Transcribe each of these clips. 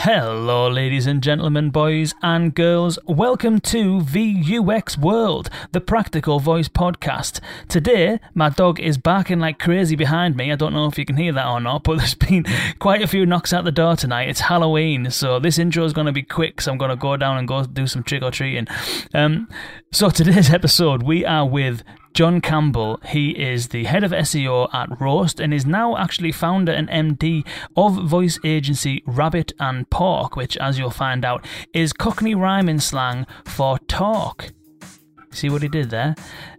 Hello, ladies and gentlemen, boys and girls. Welcome to VUX World, the Practical Voice Podcast. Today, my dog is barking like crazy behind me. I don't know if you can hear that or not, but there's been quite a few knocks at the door tonight. It's Halloween, so this intro is going to be quick, so I'm going to go down and go do some trick or treating. Um, so, today's episode, we are with John Campbell. He is the head of SEO at Roast and is now actually founder and MD of voice agency Rabbit and Pork, which, as you'll find out, is Cockney rhyming slang for talk. See what he did there?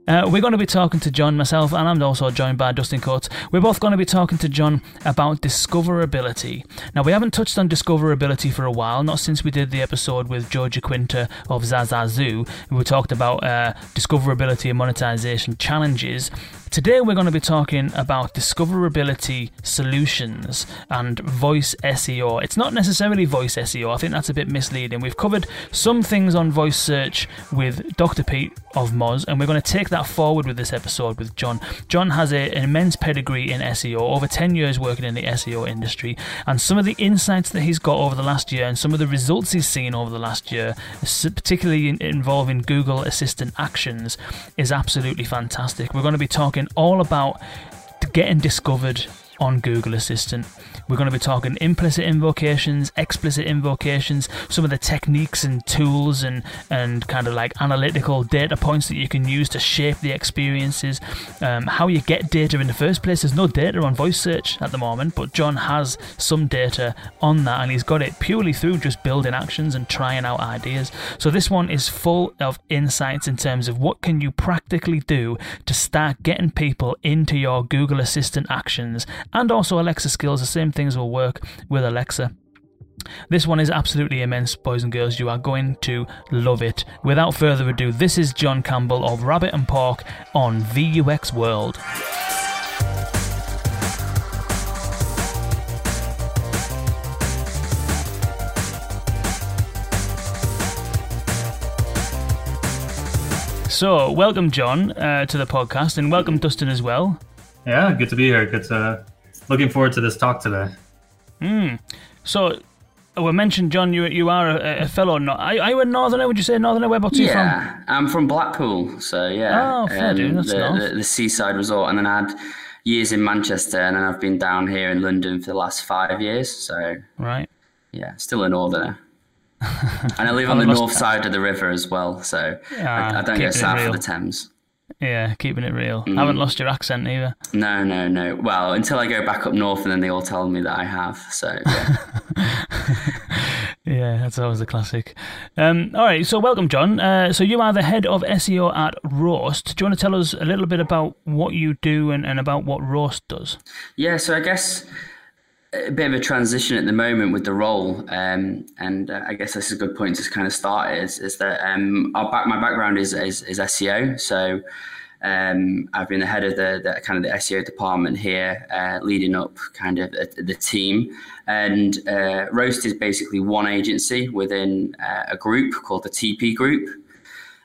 Uh, we're going to be talking to John, myself, and I'm also joined by Dustin Coates. We're both going to be talking to John about discoverability. Now, we haven't touched on discoverability for a while, not since we did the episode with Georgia Quinter of Zazazoo. We talked about uh, discoverability and monetization challenges. Today, we're going to be talking about discoverability solutions and voice SEO. It's not necessarily voice SEO, I think that's a bit misleading. We've covered some things on voice search with Dr. Pete of Moz, and we're going to take that forward with this episode with John. John has a, an immense pedigree in SEO, over 10 years working in the SEO industry, and some of the insights that he's got over the last year and some of the results he's seen over the last year, particularly in, involving Google Assistant actions, is absolutely fantastic. We're going to be talking talking all about getting discovered on Google Assistant. We're going to be talking implicit invocations, explicit invocations, some of the techniques and tools and, and kind of like analytical data points that you can use to shape the experiences, um, how you get data in the first place. There's no data on voice search at the moment, but John has some data on that and he's got it purely through just building actions and trying out ideas. So this one is full of insights in terms of what can you practically do to start getting people into your Google Assistant actions and also Alexa skills, the same things will work with Alexa. This one is absolutely immense, boys and girls. You are going to love it. Without further ado, this is John Campbell of Rabbit and Pork on VUX World. So, welcome, John, uh, to the podcast, and welcome, Dustin, as well. Yeah, good to be here. Good to looking forward to this talk today. Hmm. So, uh, we mentioned, John, you you are a, a fellow. No, are, are you a northerner? Would you say a northerner? Whereabouts yeah, from? Yeah, I'm from Blackpool. So yeah. Oh, fair um, dude. That's the, north. the, the seaside resort, and then I had years in Manchester, and then I've been down here in London for the last five years. So right. Yeah, still a northerner. and I live on the north side of the river as well, so yeah, I, I don't go south of the Thames. Yeah, keeping it real. Mm. I haven't lost your accent either. No, no, no. Well, until I go back up north, and then they all tell me that I have. So yeah, yeah that's always a classic. Um, all right, so welcome, John. Uh, so you are the head of SEO at Roast. Do you want to tell us a little bit about what you do and, and about what Roast does? Yeah, so I guess a bit of a transition at the moment with the role, um, and uh, I guess this is a good point to kind of start. Is is that um, our back, my background is, is, is SEO, so um, I've been the head of the, the, kind of the SEO department here, uh, leading up kind of the, the team. And uh, Roast is basically one agency within uh, a group called the TP Group.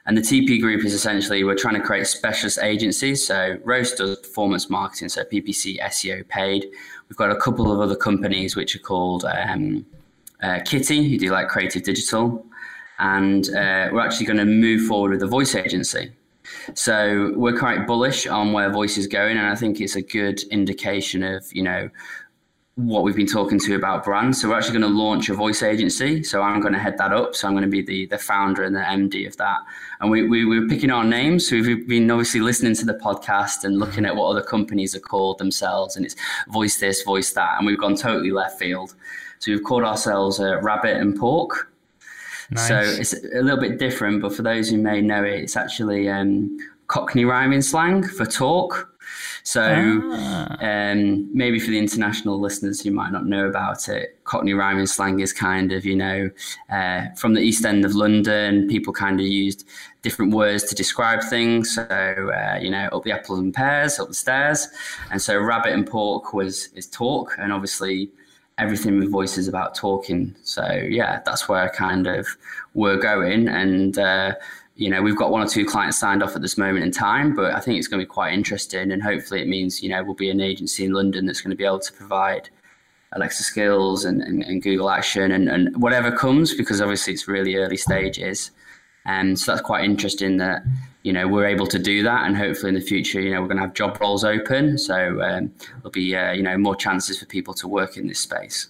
And the TP Group is essentially we're trying to create specialist agencies. So Roast does performance marketing, so PPC, SEO, paid. We've got a couple of other companies which are called um, uh, Kitty, who do like creative digital, and uh, we're actually going to move forward with a voice agency. So we're quite bullish on where voice is going, and I think it's a good indication of you know what we've been talking to about brands. So we're actually going to launch a voice agency. So I'm going to head that up. So I'm going to be the, the founder and the MD of that. And we, we, we were picking our names. So we've been obviously listening to the podcast and looking at what other companies are called themselves. And it's voice this, voice that. And we've gone totally left field. So we've called ourselves uh, Rabbit and Pork. Nice. So it's a little bit different, but for those who may know it, it's actually um, Cockney rhyming slang for talk. So ah. um, maybe for the international listeners who might not know about it, Cockney rhyming slang is kind of, you know, uh, from the East End of London, people kind of used different words to describe things. So, uh, you know, up the apples and pears, up the stairs. And so rabbit and pork was is talk. And obviously everything with voice is about talking. So yeah, that's where kind of were going. And uh, you know, we've got one or two clients signed off at this moment in time, but I think it's going to be quite interesting. And hopefully it means, you know, we'll be an agency in London that's going to be able to provide Alexa Skills and, and, and Google Action and, and whatever comes, because obviously it's really early stages. And so that's quite interesting that you know we're able to do that, and hopefully in the future, you know, we're going to have job roles open, so um, there'll be uh, you know more chances for people to work in this space.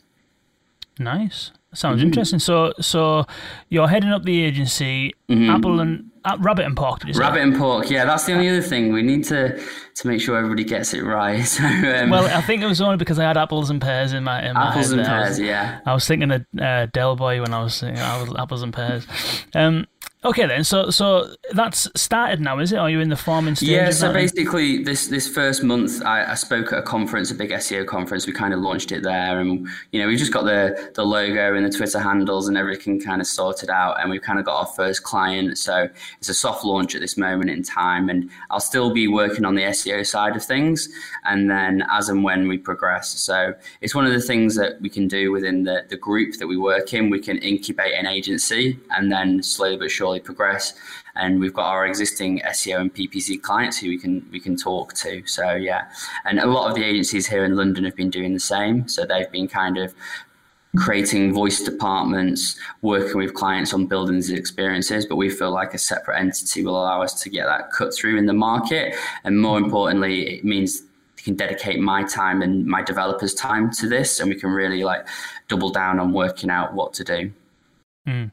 Nice. Sounds mm-hmm. interesting. So, so you're heading up the agency, mm-hmm. Apple and uh, Rabbit and Pork. Did you say? Rabbit and Pork. Yeah, that's the only other thing we need to to make sure everybody gets it right. So, um, well, I think it was only because I had apples and pears in my in my apples head and pears. I was, yeah, I was thinking of uh, Del Boy when I was thinking apples and pears. Um, Okay then, so so that's started now, is it? Are you in the farming stage? Yeah, so basically, this this first month, I, I, spoke at a conference, a big SEO conference. We kind of launched it there, and you know, we just got the the logo and the Twitter handles and everything kind of sorted out, and we've kind of got our first client. So it's a soft launch at this moment in time, and I'll still be working on the SEO side of things, and then as and when we progress. So it's one of the things that we can do within the the group that we work in. We can incubate an agency, and then slowly but surely progress. And we've got our existing SEO and PPC clients who we can we can talk to. So yeah, and a lot of the agencies here in London have been doing the same. So they've been kind of creating voice departments, working with clients on building these experiences, but we feel like a separate entity will allow us to get that cut through in the market. And more importantly, it means can dedicate my time and my developers' time to this, and we can really like double down on working out what to do. Mm.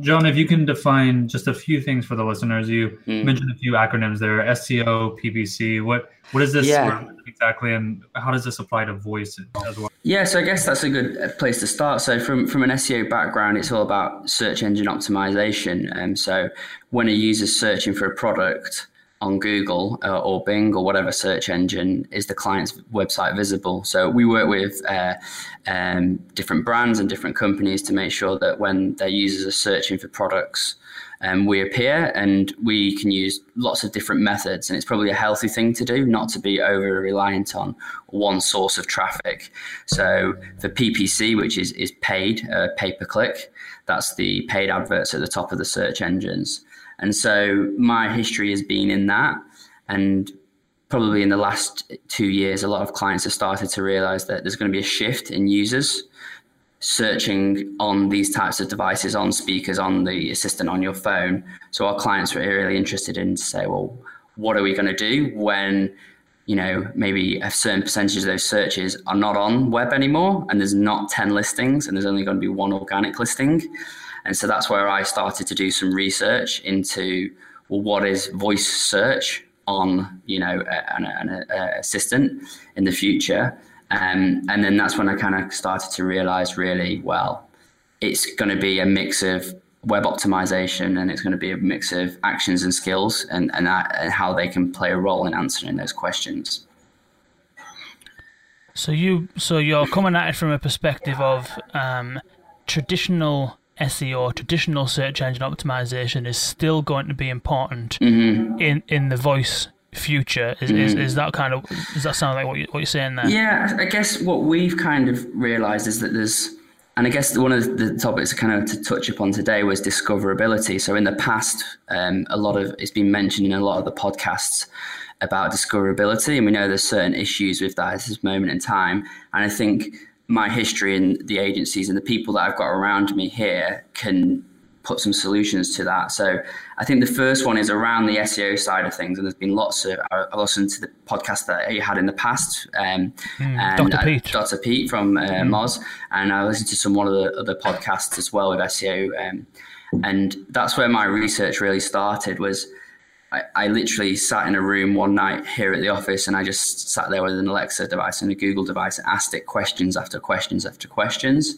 John, if you can define just a few things for the listeners, you mm. mentioned a few acronyms there: SEO, PPC. What what is this yeah. exactly, and how does this apply to voice as well? Yeah, so I guess that's a good uh, place to start. So from from an SEO background, it's all about search engine optimization. And um, so when a user's searching for a product, on Google uh, or Bing or whatever search engine is the client's website visible. So we work with uh, um, different brands and different companies to make sure that when their users are searching for products, um, we appear and we can use lots of different methods. And it's probably a healthy thing to do, not to be over reliant on one source of traffic. So for PPC, which is, is paid, uh, pay per click, that's the paid adverts at the top of the search engines. And so my history has been in that. And probably in the last two years, a lot of clients have started to realize that there's going to be a shift in users searching on these types of devices, on speakers, on the assistant on your phone. So our clients were really interested in to say, well, what are we going to do when you know maybe a certain percentage of those searches are not on web anymore and there's not 10 listings and there's only going to be one organic listing and so that's where I started to do some research into well, what is voice search on, you know, an, an, an assistant in the future. Um, and then that's when I kind of started to realize really, well, it's going to be a mix of web optimization and it's going to be a mix of actions and skills and, and, that, and how they can play a role in answering those questions. So you so you're coming at it from a perspective of um, traditional SEO, traditional search engine optimization, is still going to be important mm-hmm. in in the voice future. Is, mm-hmm. is, is that kind of does that sound like what, you, what you're saying there? Yeah, I guess what we've kind of realized is that there's. And I guess one of the topics kind of to touch upon today was discoverability. So in the past, um, a lot of it's been mentioned in a lot of the podcasts about discoverability, and we know there's certain issues with that at this moment in time. And I think my history and the agencies and the people that I've got around me here can put some solutions to that. So I think the first one is around the SEO side of things, and there's been lots of. I listened to the podcast that you had in the past, um, mm, and Dr. Pete, Dr. Pete from uh, mm. Moz, and I listened to some one of the other podcasts as well with SEO, um, and that's where my research really started. Was I, I, literally sat in a room one night here at the office and I just sat there with an Alexa device and a Google device and asked it questions after questions after questions.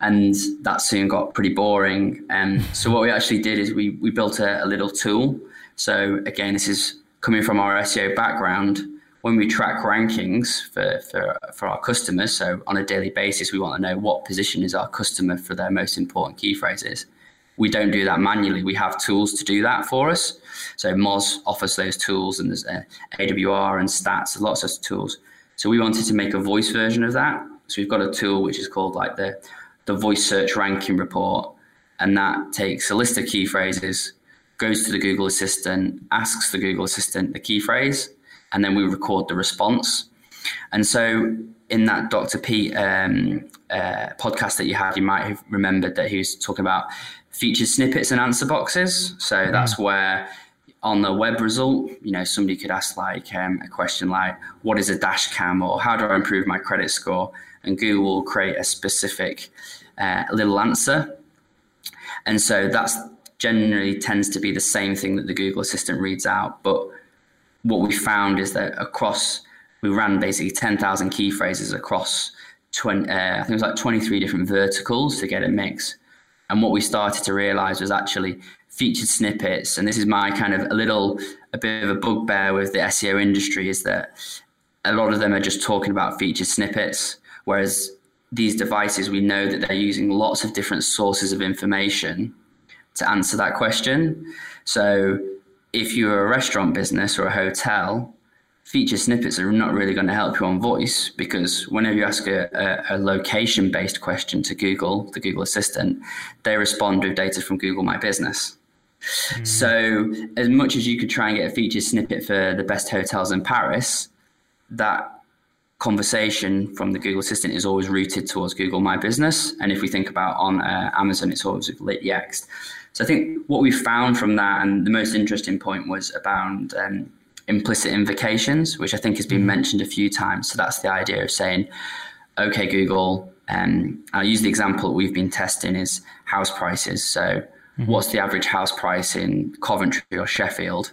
And that soon got pretty boring. And um, so what we actually did is we, we built a, a little tool. So again, this is coming from our SEO background. When we track rankings for, for, for our customers, so on a daily basis, we want to know what position is our customer for their most important key phrases we don't do that manually. We have tools to do that for us. So Moz offers those tools, and there's uh, AWR and Stats, lots of tools. So we wanted to make a voice version of that. So we've got a tool which is called like the the voice search ranking report, and that takes a list of key phrases, goes to the Google Assistant, asks the Google Assistant the key phrase, and then we record the response. And so in that Dr. Pete um, uh, podcast that you had, you might have remembered that he was talking about featured snippets and answer boxes. So mm-hmm. that's where on the web result, you know, somebody could ask like um, a question like, "What is a dash cam?" or "How do I improve my credit score?" and Google will create a specific uh, little answer. And so that's generally tends to be the same thing that the Google Assistant reads out. But what we found is that across, we ran basically 10,000 key phrases across 20, uh, I think it was like 23 different verticals to get a mix. And what we started to realize was actually featured snippets. And this is my kind of a little, a bit of a bugbear with the SEO industry is that a lot of them are just talking about featured snippets. Whereas these devices, we know that they're using lots of different sources of information to answer that question. So if you're a restaurant business or a hotel, feature snippets are not really going to help you on voice because whenever you ask a, a, a location based question to Google, the Google Assistant, they respond with data from Google My Business. Mm. So, as much as you could try and get a feature snippet for the best hotels in Paris, that conversation from the Google Assistant is always routed towards Google My Business. And if we think about on uh, Amazon, it's always with Lit Yext. So I think what we found from that, and the most interesting point was about um, implicit invocations, which I think has been mm-hmm. mentioned a few times. So that's the idea of saying, okay, Google, um, I'll use the example we've been testing is house prices. So mm-hmm. what's the average house price in Coventry or Sheffield?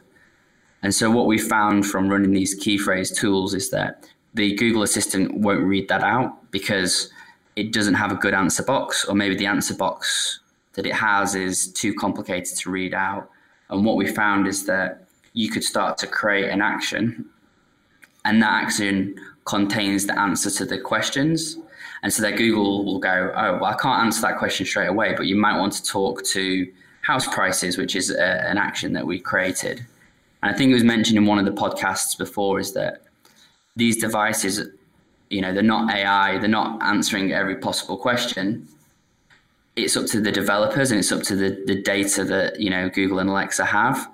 And so what we found from running these key phrase tools is that the Google Assistant won't read that out because it doesn't have a good answer box, or maybe the answer box that it has is too complicated to read out. And what we found is that you could start to create an action, and that action contains the answer to the questions. And so that Google will go, oh, well, I can't answer that question straight away, but you might want to talk to house prices, which is a, an action that we created. And I think it was mentioned in one of the podcasts before is that these devices, you know, they're not AI, they're not answering every possible question. It's up to the developers and it's up to the, the data that, you know, Google and Alexa have.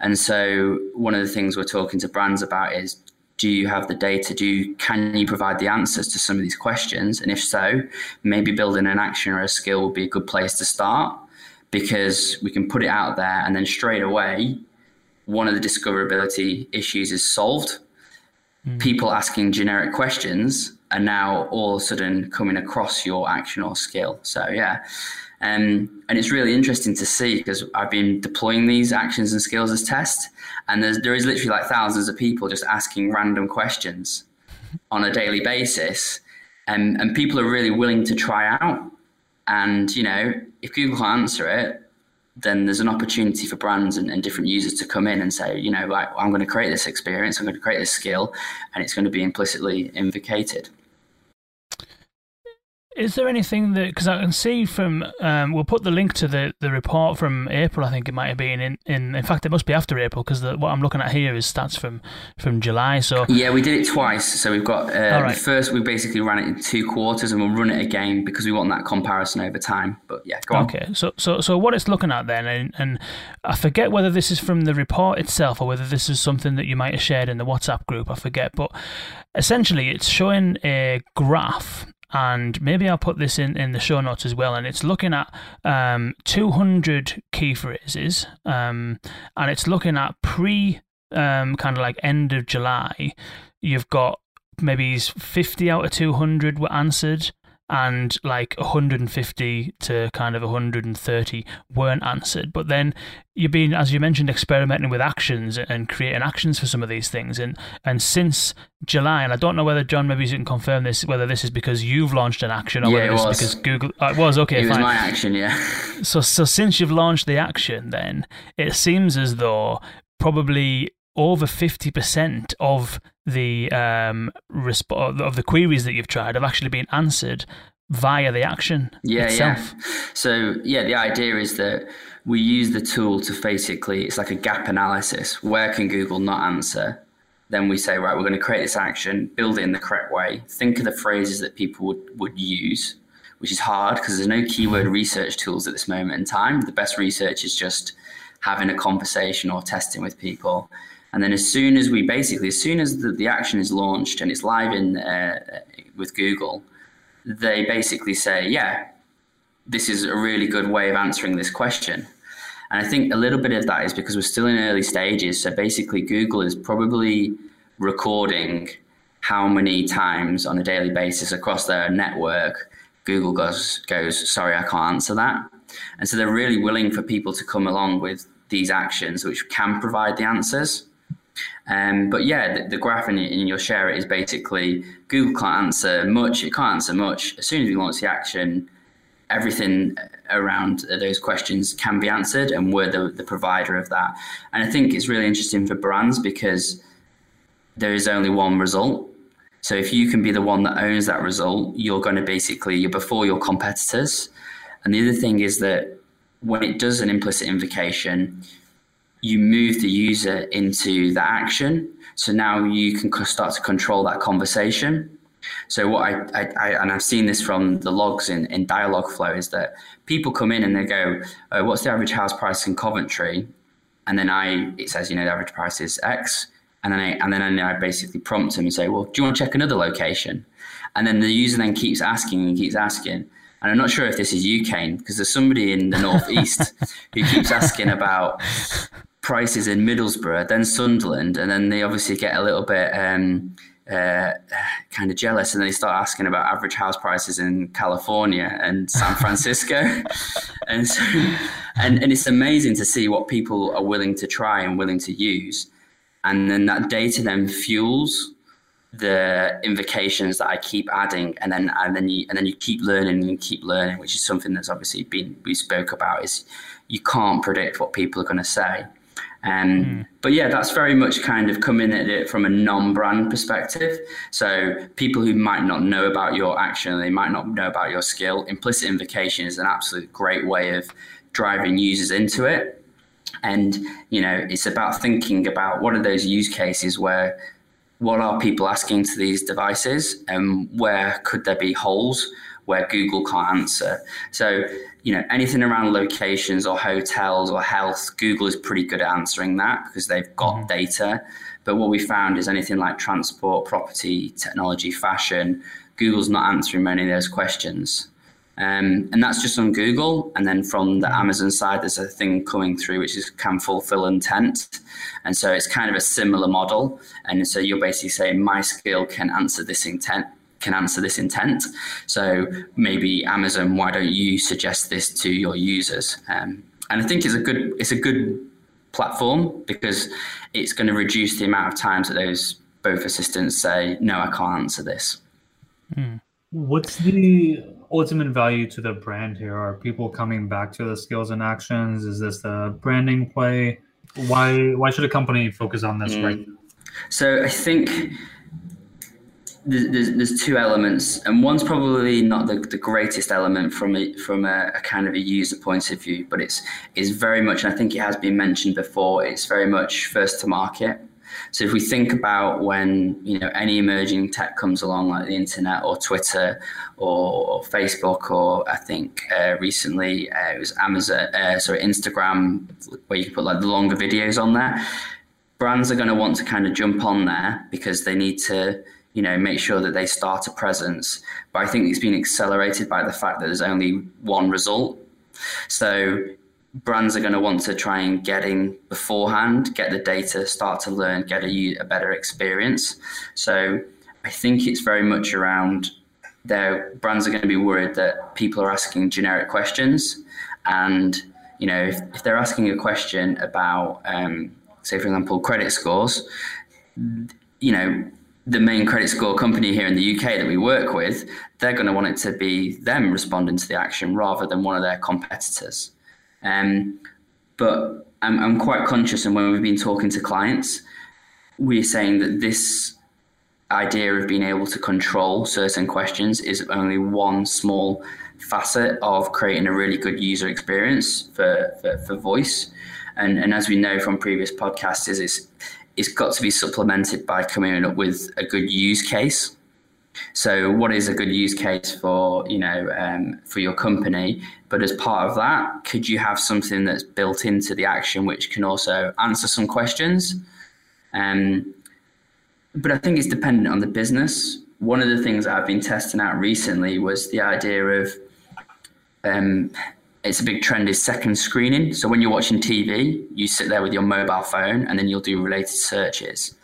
And so one of the things we're talking to brands about is do you have the data? Do you, can you provide the answers to some of these questions? And if so, maybe building an action or a skill would be a good place to start because we can put it out there and then straight away, one of the discoverability issues is solved mm. people asking generic questions are now all of a sudden coming across your action or skill. So yeah. Um, and it's really interesting to see because I've been deploying these actions and skills as tests, and there's, there is literally like thousands of people just asking random questions on a daily basis, and and people are really willing to try out. And you know, if Google can't answer it, then there's an opportunity for brands and, and, different users to come in and say, you know, like, I'm going to create this experience, I'm going to create this skill, and it's going to be implicitly invocated. Is there anything that because I can see from um, we'll put the link to the, the report from April I think it might have been in in, in fact it must be after April because what I'm looking at here is stats from from July so yeah we did it twice so we've got uh, right. first we basically ran it in two quarters and we'll run it again because we want that comparison over time but yeah go on okay so so so what it's looking at then and, and I forget whether this is from the report itself or whether this is something that you might have shared in the WhatsApp group I forget but essentially it's showing a graph and maybe I'll put this in, in the show notes as well. And it's looking at um, 200 key phrases, um, and it's looking at pre um, kind of like end of July. You've got maybe 50 out of 200 were answered, and like 150 to kind of 130 weren't answered. But then you've been, as you mentioned, experimenting with actions and creating actions for some of these things. And and since July, and I don't know whether John maybe you can confirm this, whether this is because you've launched an action or yeah, whether is because Google. Uh, it was okay. It was fine. my action, yeah. So so since you've launched the action, then it seems as though probably over 50% of the um, resp- of the queries that you've tried have actually been answered via the action yeah, itself. Yeah. So yeah, the idea is that we use the tool to basically it's like a gap analysis. Where can Google not answer? Then we say, right, we're going to create this action, build it in the correct way. Think of the phrases that people would, would use, which is hard because there's no keyword research tools at this moment in time. The best research is just having a conversation or testing with people and then as soon as we basically, as soon as the, the action is launched and it's live in uh, with Google, they basically say, yeah, this is a really good way of answering this question. And I think a little bit of that is because we're still in early stages. So basically, Google is probably recording how many times on a daily basis across their network Google goes goes sorry I can't answer that, and so they're really willing for people to come along with these actions which can provide the answers. Um, but yeah, the, the graph in, in, your share is basically Google can't answer much. It can't answer much. As soon as we launch the action, everything around those questions can be answered, and we're the, the provider of that. And I think it's really interesting for brands because there is only one result. So if you can be the one that owns that result, you're going to basically you're before your competitors. And the other thing is that when it does an implicit invocation, you move the user into the action. So now you can start to control that conversation. So what I, I, I, and I've seen this from the logs in, in Dialogflow is that people come in and they go, oh, what's the average house price in Coventry? And then I, it says, you know, the average price is X. And then I, and then I basically prompt them and say, well, do you want to check another location? And then the user then keeps asking and keeps asking. And I'm not sure if this is you, Kane, because there's somebody in the northeast who keeps asking about prices in Middlesbrough, then Sunderland, and then they obviously get a little bit um, uh, kind of jealous, and they start asking about average house prices in California and San Francisco, and so, and and it's amazing to see what people are willing to try and willing to use, and then that data then fuels the invocations that I keep adding, and then and then you and then you keep learning and keep learning, which is something that's obviously been we spoke about. Is you can't predict what people are going to say, um, mm. But yeah, that's very much kind of coming at it from a non-brand perspective. So people who might not know about your action, they might not know about your skill. Implicit invocation is an absolute great way of driving users into it. And you know, it's about thinking about what are those use cases where what are people asking to these devices and where could there be holes where Google can't answer. So you know anything around locations or hotels or health google is pretty good at answering that because they've got mm-hmm. data but what we found is anything like transport property technology fashion google's not answering many of those questions um, and that's just on google and then from the amazon side there's a thing coming through which is can fulfill intent and so it's kind of a similar model and so you're basically saying my skill can answer this intent can answer this intent. So maybe Amazon, why don't you suggest this to your users? Um, and I think it's a good it's a good platform because it's going to reduce the amount of times that those both assistants say, "No, I can't answer this." Hmm. What's the ultimate value to the brand here? Are people coming back to the skills and actions? Is this the branding play? Why why should a company focus on this mm. right? So I think there's, there's two elements, and one's probably not the, the greatest element from a, from a, a, kind of a user point of view, but it's is very much, and I think it has been mentioned before. It's very much first to market. So if we think about when you know any emerging tech comes along, like the internet or Twitter or, or Facebook, or I think uh, recently uh, it was Amazon, uh, sorry Instagram, where you can put like the longer videos on there. Brands are going to want to kind of jump on there because they need to you know, make sure that they start a presence. But I think it's been accelerated by the fact that there's only one result. So brands are going to want to try and get in beforehand, get the data, start to learn, get a, a better experience. So I think it's very much around their brands are going to be worried that people are asking generic questions. And, you know, if, if they're asking a question about, um, say, for example, credit scores, you know, the main credit score company here in the UK that we work with, they're going to want it to be them responding to the action rather than one of their competitors. Um, but I'm, I'm quite conscious, and when we've been talking to clients, we're saying that this idea of being able to control certain questions is only one small facet of creating a really good user experience for, for, for voice. And, and as we know from previous podcasts, is it's it's got to be supplemented by coming up with a good use case. So, what is a good use case for you know um, for your company? But as part of that, could you have something that's built into the action which can also answer some questions? Um, but I think it's dependent on the business one of the things I've been testing out recently was the idea of um, it's a big trend is second screening. So when you're watching TV, you sit there with your mobile phone and then you'll do related searches.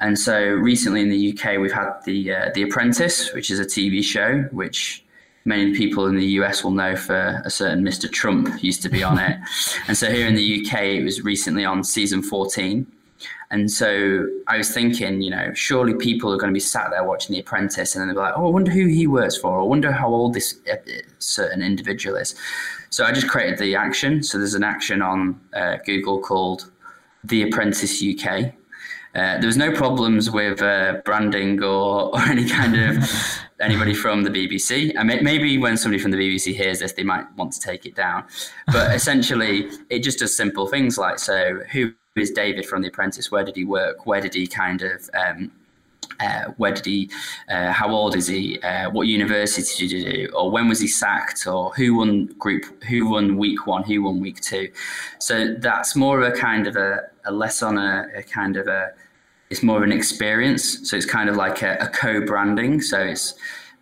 And so recently in the UK, we've had the uh, The Apprentice, which is a TV show, which many people in the US will know for a certain Mr. Trump used to be on it. and so here in the UK, it was recently on season 14. And so I was thinking, you know, surely people are going to be sat there watching The Apprentice and then they'll be like, oh, I wonder who he works for. Or I wonder how old this uh, certain individual is. So I just created the action. So there's an action on uh, Google called The Apprentice UK. Uh, there was no problems with uh, branding or, or any kind of anybody from the BBC. I mean, maybe when somebody from the BBC hears this, they might want to take it down. But essentially, it just does simple things like so who is David from The Apprentice? Where did he work? Where did he kind of um, uh, where did he? Uh, how old is he? Uh, what university did he do? Or when was he sacked? Or who won group? Who won week one? Who won week two? So that's more of a kind of a, a less on a, a kind of a. It's more of an experience. So it's kind of like a, a co-branding. So it's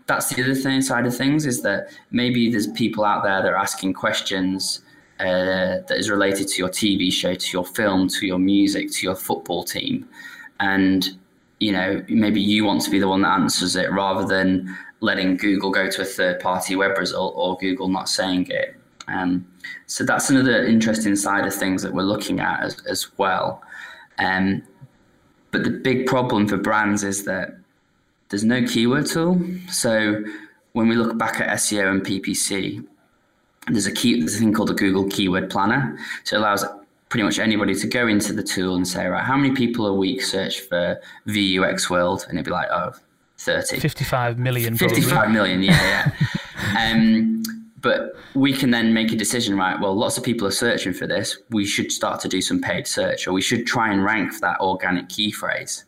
that's the other thing side of things is that maybe there's people out there that are asking questions uh, that is related to your TV show, to your film, to your music, to your football team, and you know maybe you want to be the one that answers it rather than letting Google go to a third party web result or Google not saying it. Um, so that's another interesting side of things that we're looking at as, as well. Um, but the big problem for brands is that there's no keyword tool. So when we look back at SEO and PPC, there's a key there's a thing called the Google Keyword Planner. So it allows pretty much anybody to go into the tool and say, right, how many people a week search for VUX World? And it'd be like, oh, 30. 55 million. 55 probably. million, yeah, yeah. um, but we can then make a decision, right? Well, lots of people are searching for this. We should start to do some paid search, or we should try and rank for that organic key phrase.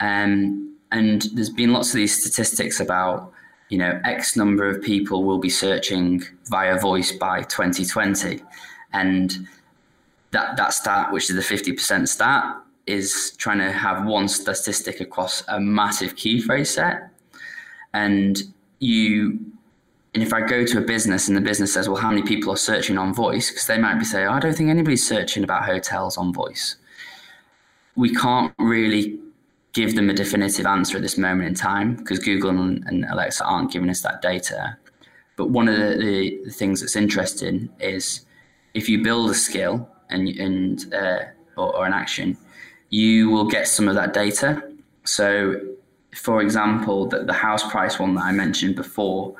Um, and there's been lots of these statistics about you know, X number of people will be searching via voice by 2020. And that, that stat, which is the 50% stat, is trying to have one statistic across a massive key phrase set. And you, and if I go to a business and the business says, well, how many people are searching on voice? Because they might be saying, I don't think anybody's searching about hotels on voice. We can't really give them a definitive answer at this moment in time because Google and, Alexa aren't giving us that data. But one of the, the, things that's interesting is if you build a skill and, and uh, or, or, an action, you will get some of that data. So, for example, that the house price one that I mentioned before,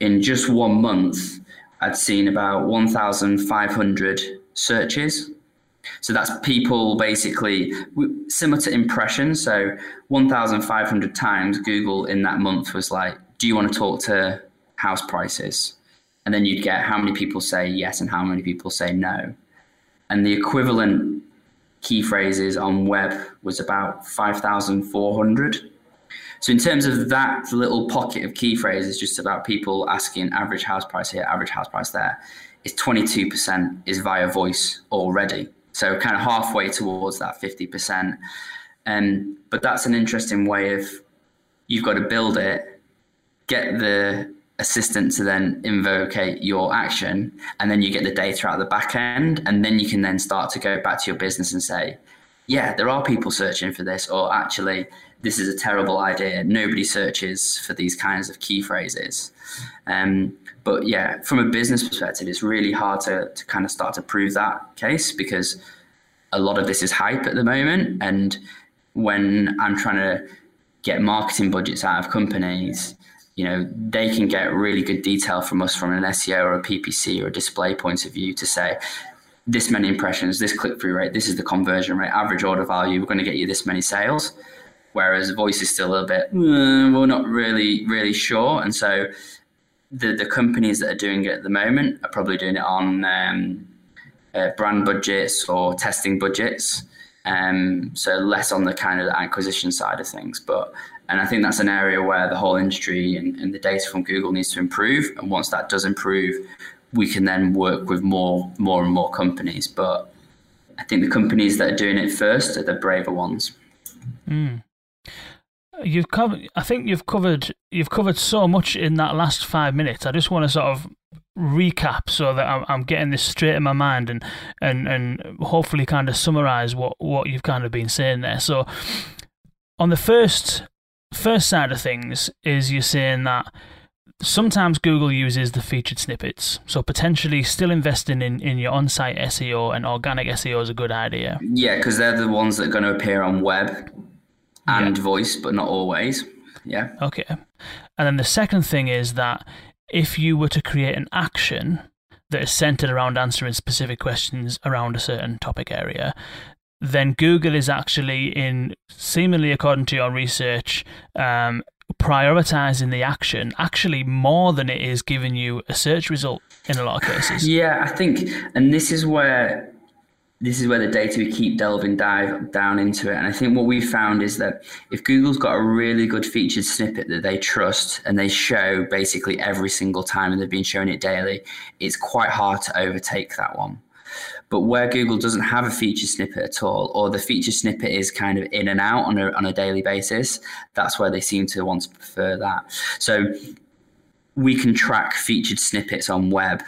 in just one month, I'd seen about 1,500 searches so that's people basically similar to impressions. So 1,500 times Google in that month was like, do you want to talk to house prices? And then you'd get how many people say yes and how many people say no. And the equivalent key phrases on web was about 5,400. So in terms of that little pocket of key phrases, just about people asking average house price here, average house price there, is 22% is via voice already. So kind of halfway towards that 50%. Um, but that's an interesting way of you've got to build it, get the assistant to then invocate your action, and then you get the data out of the back end, and then you can then start to go back to your business and say, yeah, there are people searching for this, or actually, this is a terrible idea. Nobody searches for these kinds of key phrases. Um, but yeah, from a business perspective, it's really hard to, to kind of start to prove that case because a lot of this is hype at the moment. And when I'm trying to get marketing budgets out of companies, you know, they can get really good detail from us from an SEO or a PPC or a display point of view to say, this many impressions, this click through rate, this is the conversion rate, average order value, we're going to get you this many sales. Whereas voice is still a little bit, uh, we're not really, really sure. And so the the companies that are doing it at the moment are probably doing it on um, uh, brand budgets or testing budgets. Um, so less on the kind of acquisition side of things, but and I think that's an area where the whole industry and, and the data from Google needs to improve. And once that does improve, we can then work with more, more and more companies. But I think the companies that are doing it first are the braver ones. Mm. you've covered. I think you've covered. You've covered so much in that last five minutes. I just want to sort of recap so that I'm, I'm getting this straight in my mind and and and hopefully kind of summarize what what you've kind of been saying there. So, on the first first side of things, is you're saying that sometimes Google uses the featured snippets. So potentially still investing in, in your on-site SEO and organic SEO is a good idea. Yeah, because they're the ones that are going to appear on web and yeah. voice, but not always. Yeah. Okay. And then the second thing is that if you were to create an action that is centered around answering specific questions around a certain topic area, then Google is actually in seemingly according to your research, um, prioritizing the action actually more than it is giving you a search result in a lot of cases. Yeah, I think, and this is where this is where the data we keep delving dive down into it. And I think what we found is that if Google's got a really good featured snippet that they trust and they show basically every single time and they've been showing it daily, it's quite hard to overtake that one. But where Google doesn't have a feature snippet at all, or the feature snippet is kind of in and out on a, on a daily basis, that's where they seem to want to prefer that. So we can track featured snippets on web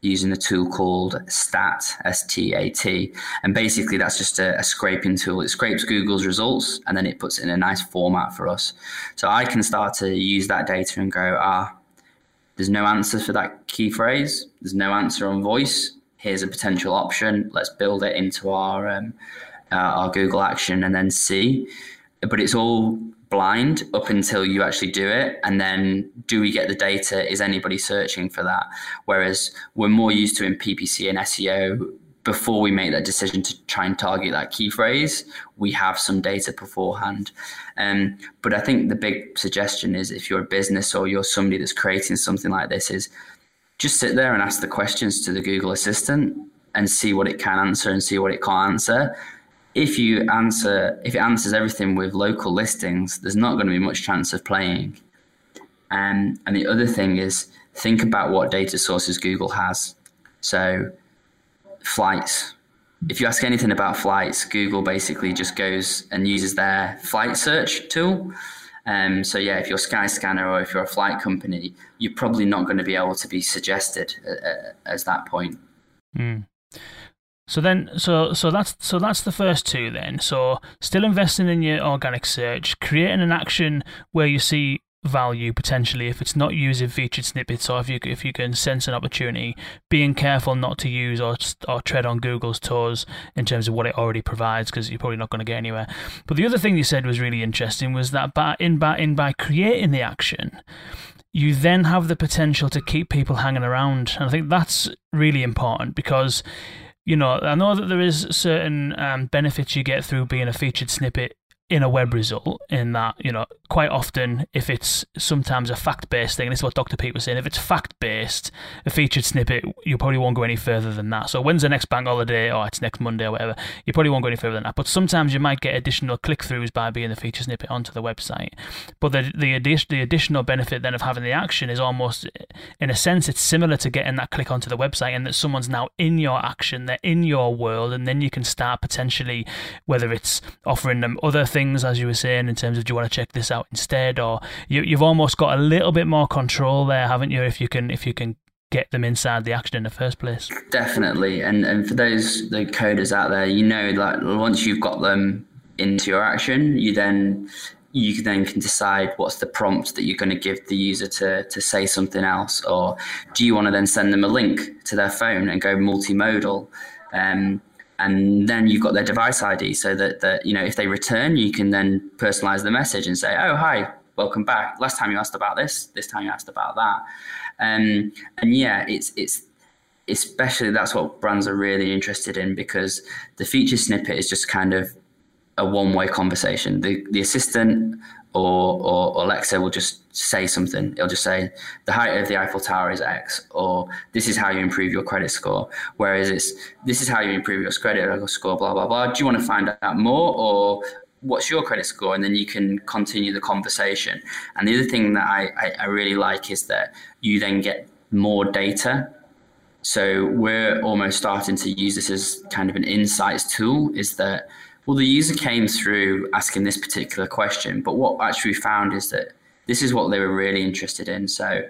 using a tool called STAT, S T A T. And basically, that's just a, a, scraping tool. It scrapes Google's results and then it puts it in a nice format for us. So I can start to use that data and go, ah, there's no answer for that key phrase, there's no answer on voice. Here's a potential option. Let's build it into our um, uh, our Google action and then see. But it's all blind up until you actually do it. And then do we get the data? Is anybody searching for that? Whereas we're more used to in ppc and seo before we make that decision to try and target that key phrase we have some data beforehand. Um, but i think the big suggestion is if you're a business or you're somebody that's creating something like this is just sit there and ask the questions to the google assistant and see what it can answer and see what it can't answer if you answer if it answers everything with local listings, there's not going to be much chance of playing. Um, and the other thing is think about what data sources Google has. So flights. If you ask anything about flights, Google basically just goes and uses their flight search tool. Um, so yeah, if you're Skyscanner or if you're a flight company, you're probably not going to be able to be suggested uh, uh as that point. Mm. So then, so so that's so that's the first two. Then, so still investing in your organic search, creating an action where you see value potentially if it's not using featured snippets or if you if you can sense an opportunity being careful not to use or or tread on Google's toes in terms of what it already provides because you're probably not going to get anywhere. But the other thing you said was really interesting was that by in by in by creating the action you then have the potential to keep people hanging around. And I think that's really important because you know, I know that there is certain um, benefits you get through being a featured snippet in a web result in that, you know, quite often if it's sometimes a fact based thing, and this is what Dr. Pete was saying, if it's fact based, a featured snippet, you probably won't go any further than that. So when's the next bank holiday or it's next Monday or whatever, you probably won't go any further than that. But sometimes you might get additional click throughs by being the feature snippet onto the website. But the the, addi- the additional benefit then of having the action is almost in a sense it's similar to getting that click onto the website and that someone's now in your action, they're in your world, and then you can start potentially whether it's offering them other things things, as you were saying, in terms of do you want to check this out instead, or you, you've almost got a little bit more control there, haven't you? If you can, if you can get them inside the action in the first place. Definitely, and and for those the coders out there, you know, like once you've got them into your action, you then you then can decide what's the prompt that you're going to give the user to to say something else, or do you want to then send them a link to their phone and go multimodal? Um, and then you've got their device ID so that, that you know if they return you can then personalize the message and say oh hi welcome back. Last time you asked about this this time you asked about that. Um, and yeah it's it's especially that's what brands are really interested in because the feature snippet is just kind of a one-way conversation. The the assistant or, or, Alexa will just say something. It'll just say the height of the Eiffel Tower is X, or this is how you improve your credit score. Whereas it's this is how you improve your credit score, blah blah blah. Do you want to find out more, or what's your credit score? And then you can continue the conversation. And the other thing that I, I, I really like is that you then get more data. So we're almost starting to use this as kind of an insights tool. Is that well, the user came through asking this particular question, but what actually we found is that this is what they were really interested in. So,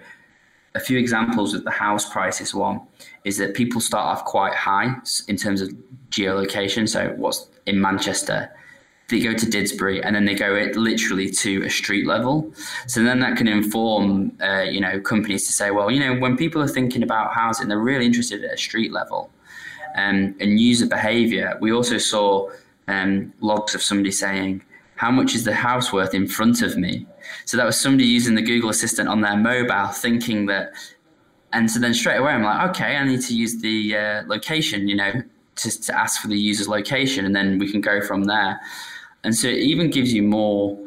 a few examples of the house prices one is that people start off quite high in terms of geolocation. So, what's in Manchester? They go to Didsbury and then they go it literally to a street level. So then that can inform, uh, you know, companies to say, well, you know, when people are thinking about housing, they're really interested at a street level. Um, and user behavior, we also saw um, logs of somebody saying, how much is the house worth in front of me? So that was somebody using the Google Assistant on their mobile, thinking that. And so then straight away, I'm like, okay, I need to use the uh, location, you know, to, to ask for the user's location, and then we can go from there. And so it even gives you more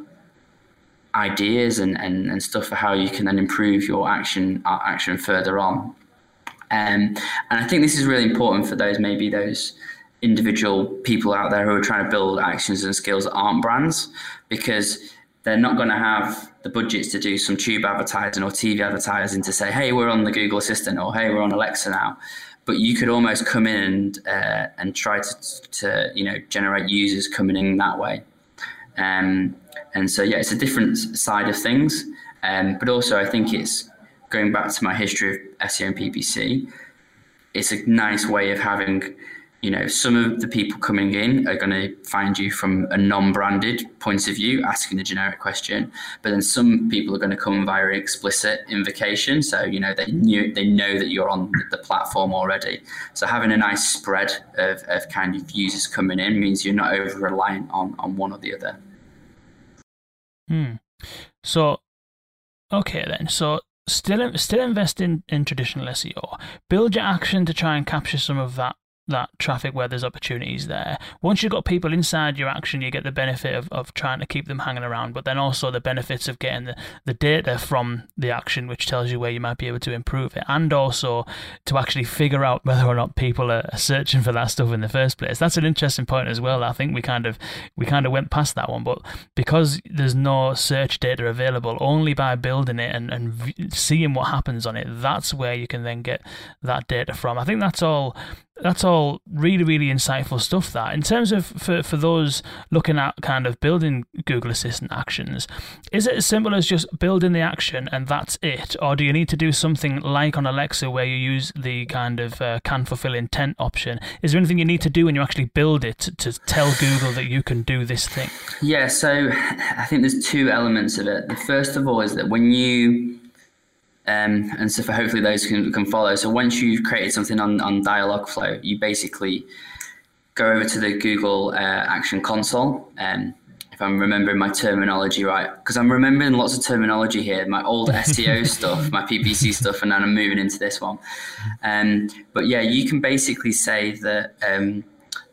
ideas and, and, and stuff for how you can then improve your action uh, action further on. Um, and I think this is really important for those maybe those individual people out there who are trying to build actions and skills that aren't brands because they're not going to have the budgets to do some tube advertising or TV advertising to say, hey, we're on the Google Assistant or hey, we're on Alexa now. But you could almost come in and uh, and try to, to you know generate users coming in that way. Um, and so yeah, it's a different side of things. Um, but also, I think it's going back to my history of SEO and PPC. It's a nice way of having you know, some of the people coming in are going to find you from a non-branded point of view, asking the generic question. But then some people are going to come via explicit invocation, so you know they knew they know that you're on the platform already. So having a nice spread of, of kind of users coming in means you're not over reliant on on one or the other. Hmm. So, okay then. So still still invest in, in traditional SEO. Build your action to try and capture some of that that traffic where there's opportunities there. Once you've got people inside your action, you get the benefit of, of trying to keep them hanging around, but then also the benefits of getting the, the data from the action, which tells you where you might be able to improve it, and also to actually figure out whether or not people are searching for that stuff in the first place. That's an interesting point as well. I think we kind of we kind of went past that one, but because there's no search data available, only by building it and, and seeing what happens on it, that's where you can then get that data from. I think that's all that's all really really insightful stuff that. In terms of for, for those looking at kind of building google assistant actions is it as simple as just building the action and that's it? Or do you need to do something like on alexa where you use the kind of uh, can fulfill intent option? Is there anything you need to do when you actually build it to, to tell google that you can do this thing? Yeah so i think there's two elements of it. The first of all is that when you um, and so for hopefully those can, can follow. So once you've created something on, on Dialogflow, you basically go over to the Google uh, Action Console. Um, if I'm remembering my terminology right, because I'm remembering lots of terminology here, my old SEO stuff, my PPC stuff, and then I'm moving into this one. Um, but yeah, you can basically say that um,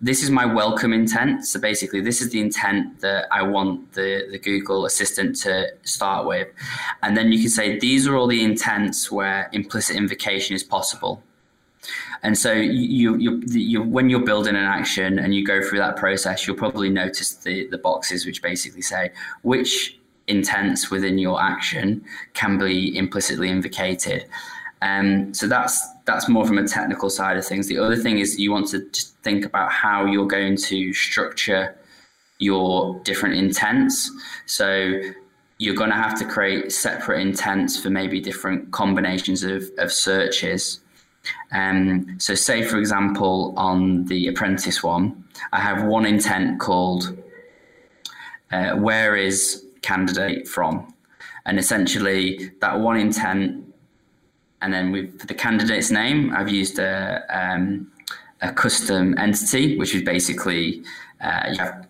this is my welcome intent. So basically, this is the intent that I want the, the Google Assistant to start with. And then you can say, these are all the intents where implicit invocation is possible. And so you, you, you, when you're building an action and you go through that process, you'll probably notice the, the boxes which basically say which intents within your action can be implicitly invocated. Um, so that's that's more from a technical side of things. The other thing is you want to think about how you're going to structure your different intents. So you're going to have to create separate intents for maybe different combinations of, of searches. Um, so, say for example, on the apprentice one, I have one intent called uh, "Where is candidate from?" and essentially that one intent and then for the candidate's name, I've used a, um, a custom entity, which is basically uh, you have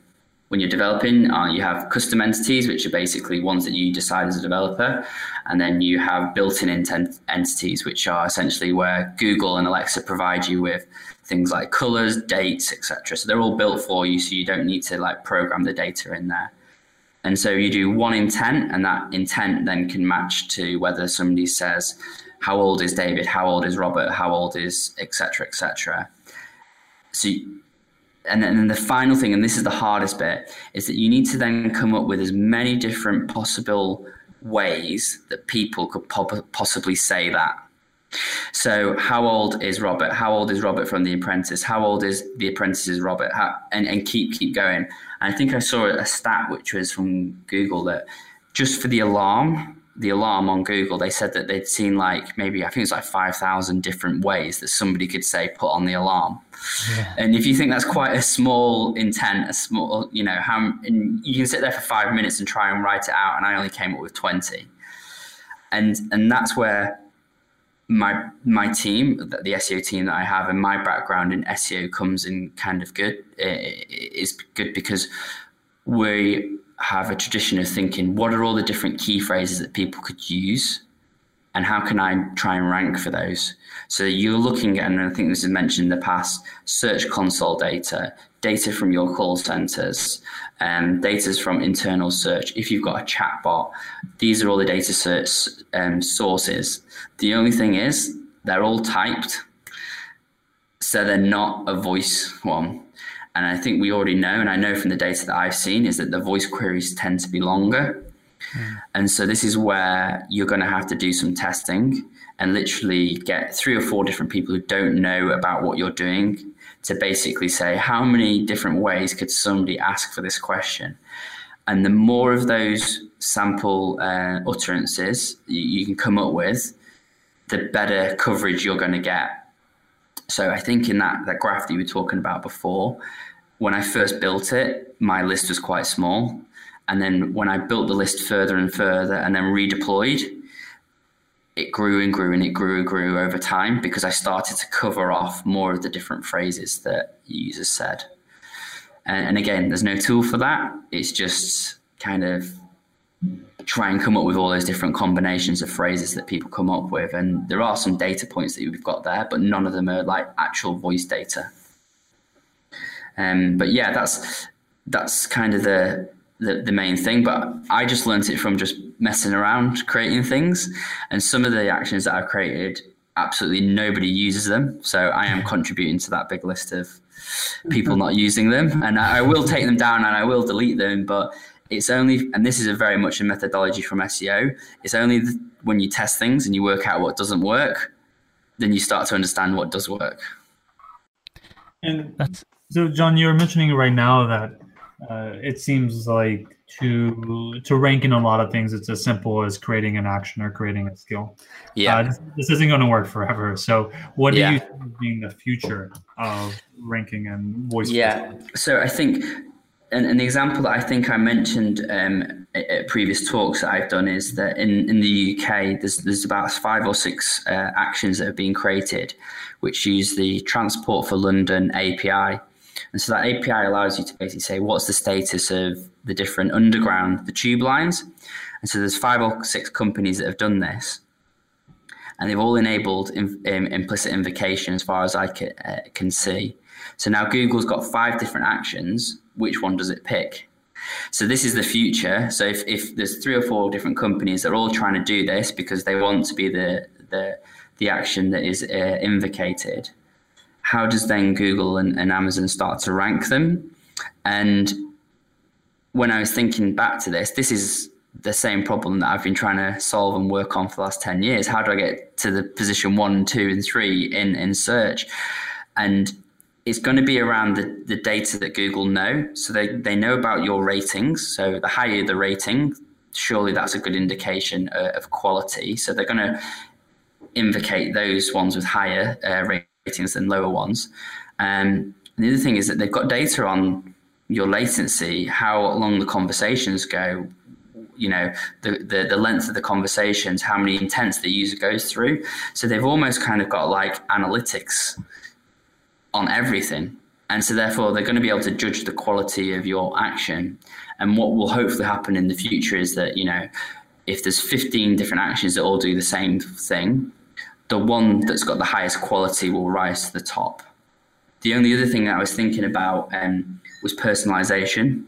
when you're developing, uh, you have custom entities, which are basically ones that you decide as a developer, and then you have built-in intent entities, which are essentially where Google and Alexa provide you with things like colors, dates, etc. So they're all built for you, so you don't need to like program the data in there. And so you do one intent, and that intent then can match to whether somebody says, how old is David? How old is Robert? How old is etc. etc. So, you, and then the final thing, and this is the hardest bit, is that you need to then come up with as many different possible ways that people could possibly say that. So, how old is Robert? How old is Robert from The Apprentice? How old is The Apprentice's Robert? How, and, and keep keep going. And I think I saw a stat which was from Google that just for the alarm, the alarm on Google, they said that they'd seen like maybe I think it's like five thousand different ways that somebody could say put on the alarm. Yeah. And if you think that's quite a small intent, a small, you know, how and you can sit there for five minutes and try and write it out, and I only came up with twenty. And and that's where my my team, the SEO team that I have, and my background in SEO comes in kind of good. Eh, is good because we have a tradition of thinking what are all the different key phrases that people could use, and how can I try and rank for those. So you're looking at, and I think this is mentioned in the past, Search Console data, data from your call centers, um, data from internal search. If you've got a chatbot, these are all the data search um, sources. The only thing is, they're all typed, so they're not a voice one. And I think we already know, and I know from the data that I've seen, is that the voice queries tend to be longer. Mm. And so this is where you're going to have to do some testing and literally get three or four different people who don't know about what you're doing to basically say, how many different ways could somebody ask for this question? And the more of those sample uh, utterances you, you can come up with, the better coverage you're going to get. So I think in that, that graph that you were talking about before, when I first built it, my list was quite small. And then when I built the list further and further and then redeployed, it grew and grew and it grew and grew over time because I started to cover off more of the different phrases that users said. And, and again, there's no tool for that. It's just kind of try and come up with all those different combinations of phrases that people come up with. And there are some data points that we've got there, but none of them are like actual voice data. Um, but yeah, that's that's kind of the the, the main thing. But I just learned it from just messing around, creating things. And some of the actions that I've created, absolutely nobody uses them. So I am contributing to that big list of people not using them. And I, I will take them down and I will delete them. But it's only, and this is a very much a methodology from SEO, it's only when you test things and you work out what doesn't work, then you start to understand what does work. And that's so, John, you're mentioning right now that uh, it seems like to to rank in a lot of things, it's as simple as creating an action or creating a skill. Yeah, uh, this, this, isn't going to work forever. So, what do yeah. you think being the future of ranking and voice? Yeah, so I think an, an example that I think I mentioned um, at previous talks that I've done is that in, in the UK, there's there's about five or six uh, actions that have been created, which use the Transport for London API and so that API allows you to basically say what's the status of the different underground, the tube lines. And so there's five or six companies that have done this. And they've all enabled in, implicit invocation as far as I can, uh, can see. So now Google's got five different actions. Which one does it pick? So this is the future. So if, if there's three or four different companies that are all trying to do this because they want to be the the, the action that is uh, invocated, how does then Google and, and Amazon start to rank them? And when I was thinking back to this, this is the same problem that I've been trying to solve and work on for the last 10 years. How do I get to the position one, two, and three in, in search? And it's going to be around the, the data that Google know. So they, they know about your ratings. So the higher the rating, surely that's a good indication uh, of quality. So they're going to invocate those ones with higher uh, ratings than lower ones. Um, the other thing is that they've got data on your latency, how long the conversations go, you know, the, the, the length of the conversations, how many intents the user goes through. So they've almost kind of got like analytics on everything. And so therefore they're going to be able to judge the quality of your action. And what will hopefully happen in the future is that, you know, if there's 15 different actions that all do the same thing, the one that's got the highest quality will rise to the top. The only other thing that I was thinking about um, was personalization.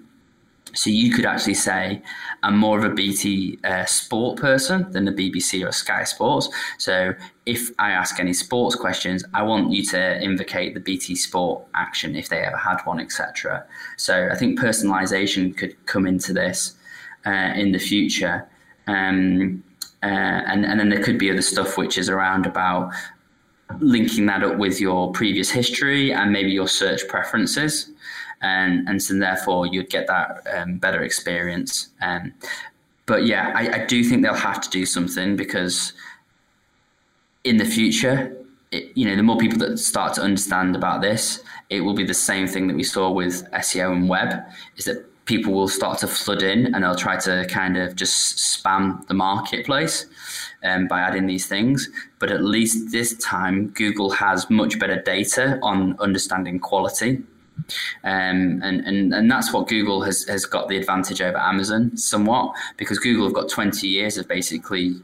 So you could actually say, I'm more of a BT uh, sport person than the BBC or Sky Sports. So if I ask any sports questions, I want you to invocate the BT Sport action if they ever had one, etc. So I think personalization could come into this uh, in the future. Um, uh, and and then there could be other stuff which is around about linking that up with your previous history and maybe your search preferences. And and so therefore you'd get that um, better experience. Um, but yeah I, I do think they'll have to do something because in the future it, you know the more people that start to understand about this it will be the same thing that we saw with SEO and web is that people will start to flood in and they'll try to kind of just spam the marketplace um, by adding these things. But at least this time, Google has much better data on understanding quality. Um, and, and, and that's what Google has, has got the advantage over Amazon somewhat because Google have got 20 years of basically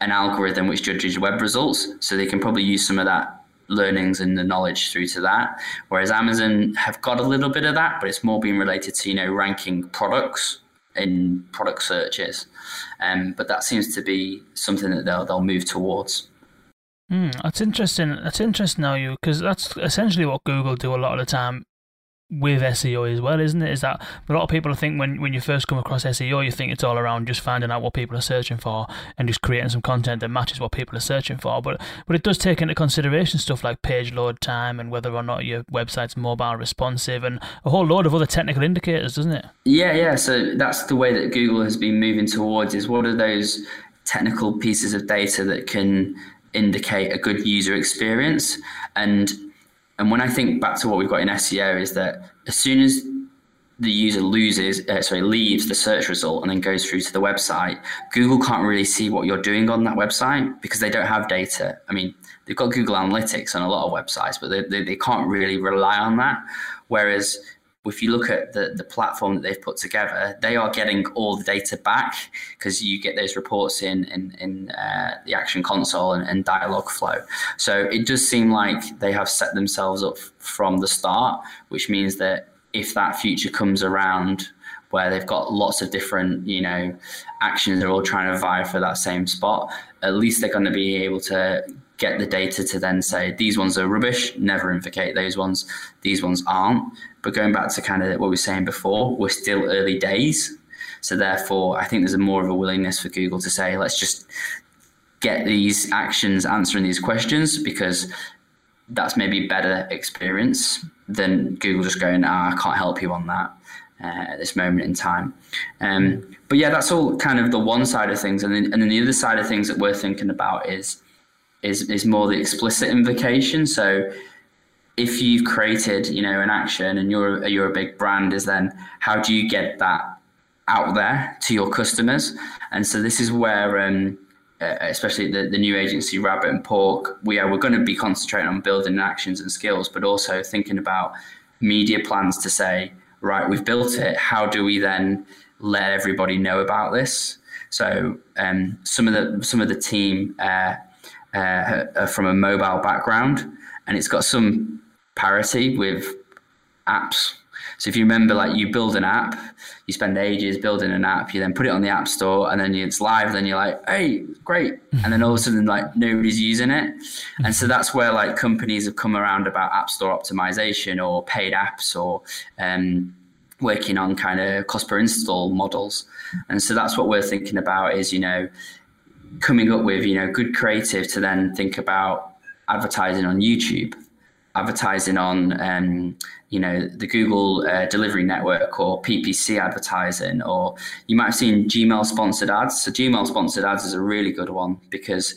an algorithm which judges web results. So they can probably use some of that learnings and the knowledge through to that. Whereas Amazon have got a little bit of that, but it's more being related to, you know, ranking products in product searches. Um, but that seems to be something that they'll they'll move towards. Mm, that's interesting. That's interesting now, you because that's essentially what Google do a lot of the time with SEO as well, isn't it? Is that a lot of people think when, when you first come across SEO, you think it's all around just finding out what people are searching for and just creating some content that matches what people are searching for. But but it does take into consideration stuff like page load time and whether or not your website's mobile responsive and a whole load of other technical indicators, doesn't it? Yeah, yeah. So that's the way that Google has been moving towards is what are those technical pieces of data that can indicate a good user experience and and when I think back to what we've got in SEO, is that as soon as the user loses, uh, sorry, leaves the search result and then goes through to the website, Google can't really see what you're doing on that website because they don't have data. I mean, they've got Google Analytics on a lot of websites, but they, they, they can't really rely on that. Whereas if you look at the, the platform that they've put together, they are getting all the data back because you get those reports in in, in uh, the Action Console and, and Dialogflow. So it does seem like they have set themselves up from the start, which means that if that future comes around where they've got lots of different, you know, actions, they're all trying to vie for that same spot, at least they're going to be able to get the data to then say these ones are rubbish, never invocate those ones, these ones aren't. But going back to kind of what we were saying before, we're still early days. So therefore, I think there's a more of a willingness for Google to say, let's just get these actions answering these questions because that's maybe better experience than Google just going, ah, I can't help you on that uh, at this moment in time. Um, but yeah, that's all kind of the one side of things. And then, and then the other side of things that we're thinking about is is is more the explicit invocation. So if you've created, you know, an action and you're you're a big brand, is then how do you get that out there to your customers? And so this is where, um, uh, especially the, the new agency Rabbit and Pork, we are we're going to be concentrating on building actions and skills, but also thinking about media plans to say, right, we've built it. How do we then let everybody know about this? So um, some of the some of the team. Uh, uh, from a mobile background, and it's got some parity with apps. So if you remember, like you build an app, you spend ages building an app, you then put it on the app store, and then it's live. Then you're like, "Hey, great!" And then all of a sudden, like nobody's using it, and so that's where like companies have come around about app store optimization or paid apps or um, working on kind of cost per install models. And so that's what we're thinking about is you know coming up with you know good creative to then think about advertising on YouTube, advertising on um, you know the Google uh, Delivery Network or PPC advertising, or you might have seen Gmail sponsored ads. So Gmail sponsored ads is a really good one because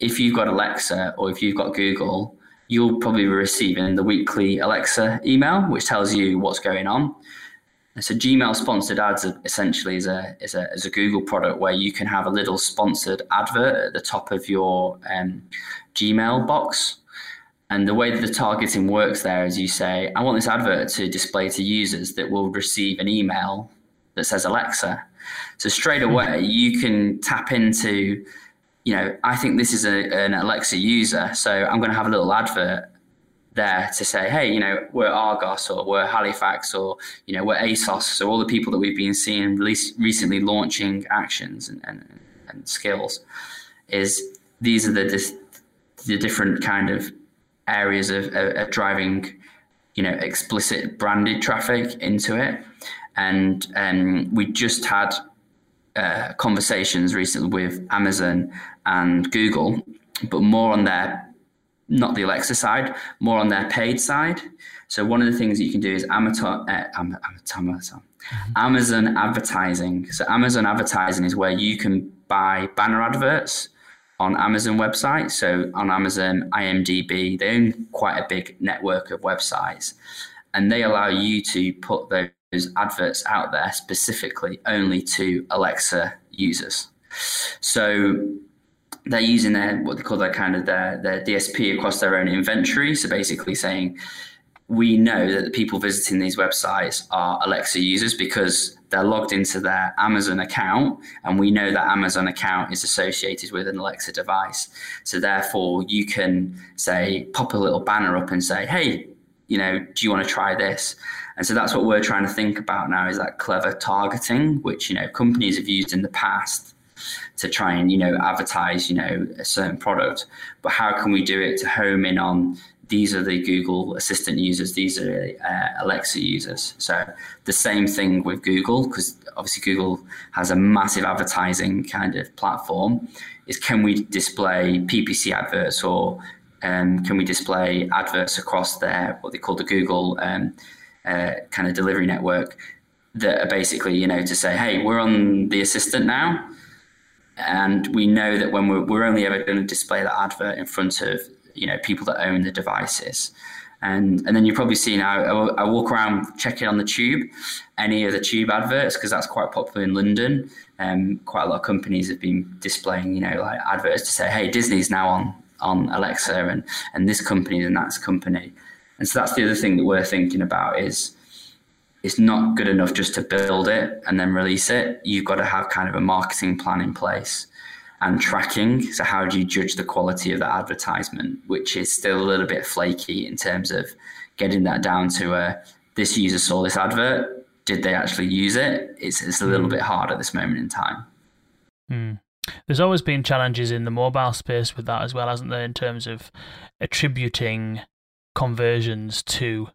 if you've got Alexa or if you've got Google, you'll probably be receiving the weekly Alexa email, which tells you what's going on. So Gmail sponsored ads essentially is a, is a is a Google product where you can have a little sponsored advert at the top of your um, Gmail box. And the way that the targeting works there is you say, I want this advert to display to users that will receive an email that says Alexa. So straight hmm. away you can tap into, you know, I think this is a, an Alexa user, so I'm going to have a little advert there to say, hey, you know, we're Argos or we're Halifax or, you know, we're ASOS. So all the people that we've been seeing recently launching actions and, and, and skills is these are the, the different kind of areas of, of, of driving, you know, explicit branded traffic into it. And um, we just had uh, conversations recently with Amazon and Google, but more on their not the Alexa side, more on their paid side. So one of the things that you can do is Amazon, uh, Amazon, Amazon advertising. So Amazon advertising is where you can buy banner adverts on Amazon websites. So on Amazon, IMDb, they own quite a big network of websites, and they allow you to put those adverts out there specifically only to Alexa users. So they're using their what they call their kind of their their DSP across their own inventory. So basically saying we know that the people visiting these websites are Alexa users because they're logged into their Amazon account, and we know that Amazon account is associated with an Alexa device. So therefore, you can say pop a little banner up and say, "Hey, you know, do you want to try this?" And so that's what we're trying to think about now is that clever targeting, which you know companies have used in the past to try and you know advertise you know a certain product but how can we do it to home in on these are the Google Assistant users, these are uh, Alexa users. So the same thing with Google, because obviously Google has a massive advertising kind of platform. Is can we display PPC adverts or um, can we display adverts across their what they call the Google um, uh, kind of delivery network that are basically you know to say, hey, we're on the Assistant now. And we know that when we're, we're only ever going to display that advert in front of you know people that own the devices. And, and then you've probably seen I, I walk around checking on the tube, any of the tube adverts because that's quite popular in London. Um, quite a lot of companies have been displaying, you know, like adverts to say, "Hey, Disney's now on on Alexa, and and this company and that's company." And so that's the other thing that we're thinking about is it's not good enough just to build it and then release it. You've got to have kind of a marketing plan in place and tracking. So, how do you judge the quality of the advertisement, which is still a little bit flaky in terms of getting that down to a uh, this user saw this advert, did they actually use it? It's, it's a little mm. bit hard at this moment in time. Mm. There's always been challenges in the mobile space with that as well, hasn't there, in terms of attributing conversions to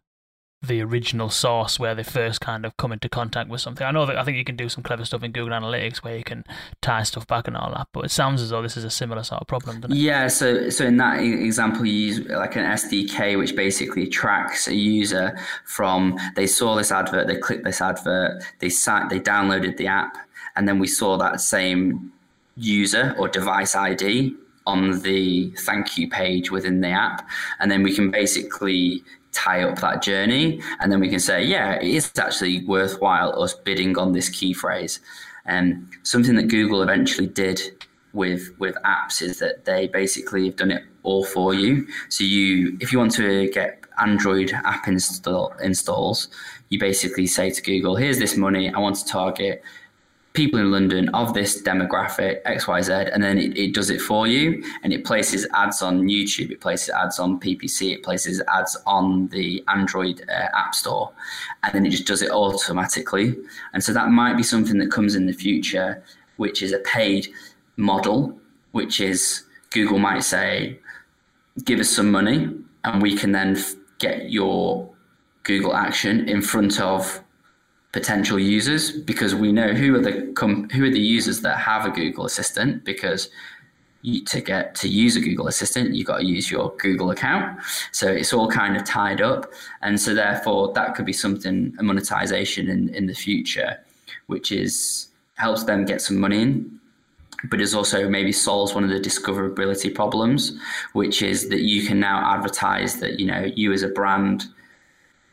the original source where they first kind of come into contact with something. I know that I think you can do some clever stuff in Google Analytics where you can tie stuff back and all that, but it sounds as though this is a similar sort of problem, doesn't it? Yeah. So, so in that example, you use like an SDK which basically tracks a user from they saw this advert, they clicked this advert, they sat, they downloaded the app, and then we saw that same user or device ID on the thank you page within the app. And then we can basically tie up that journey. And then we can say, yeah, it is actually worthwhile us bidding on this key phrase. And something that Google eventually did with with apps is that they basically have done it all for you. So you, if you want to get Android app install installs, you basically say to Google, "Here's this money. I want to target people in London of this demographic, XYZ, and then it, it, does it for you. And it places ads on YouTube, it places ads on PPC, it places ads on the Android uh, App Store, and then it just does it automatically. And so that might be something that comes in the future, which is a paid model, which is Google might say, give us some money, and we can then f- get your Google action in front of potential users because we know who are the com- who are the users that have a Google Assistant because you, to get to use a Google Assistant, you've got to use your Google account. So it's all kind of tied up. And so therefore that could be something, a monetization in, in the future, which is helps them get some money in, but is also maybe solves one of the discoverability problems, which is that you can now advertise that, you know, you as a brand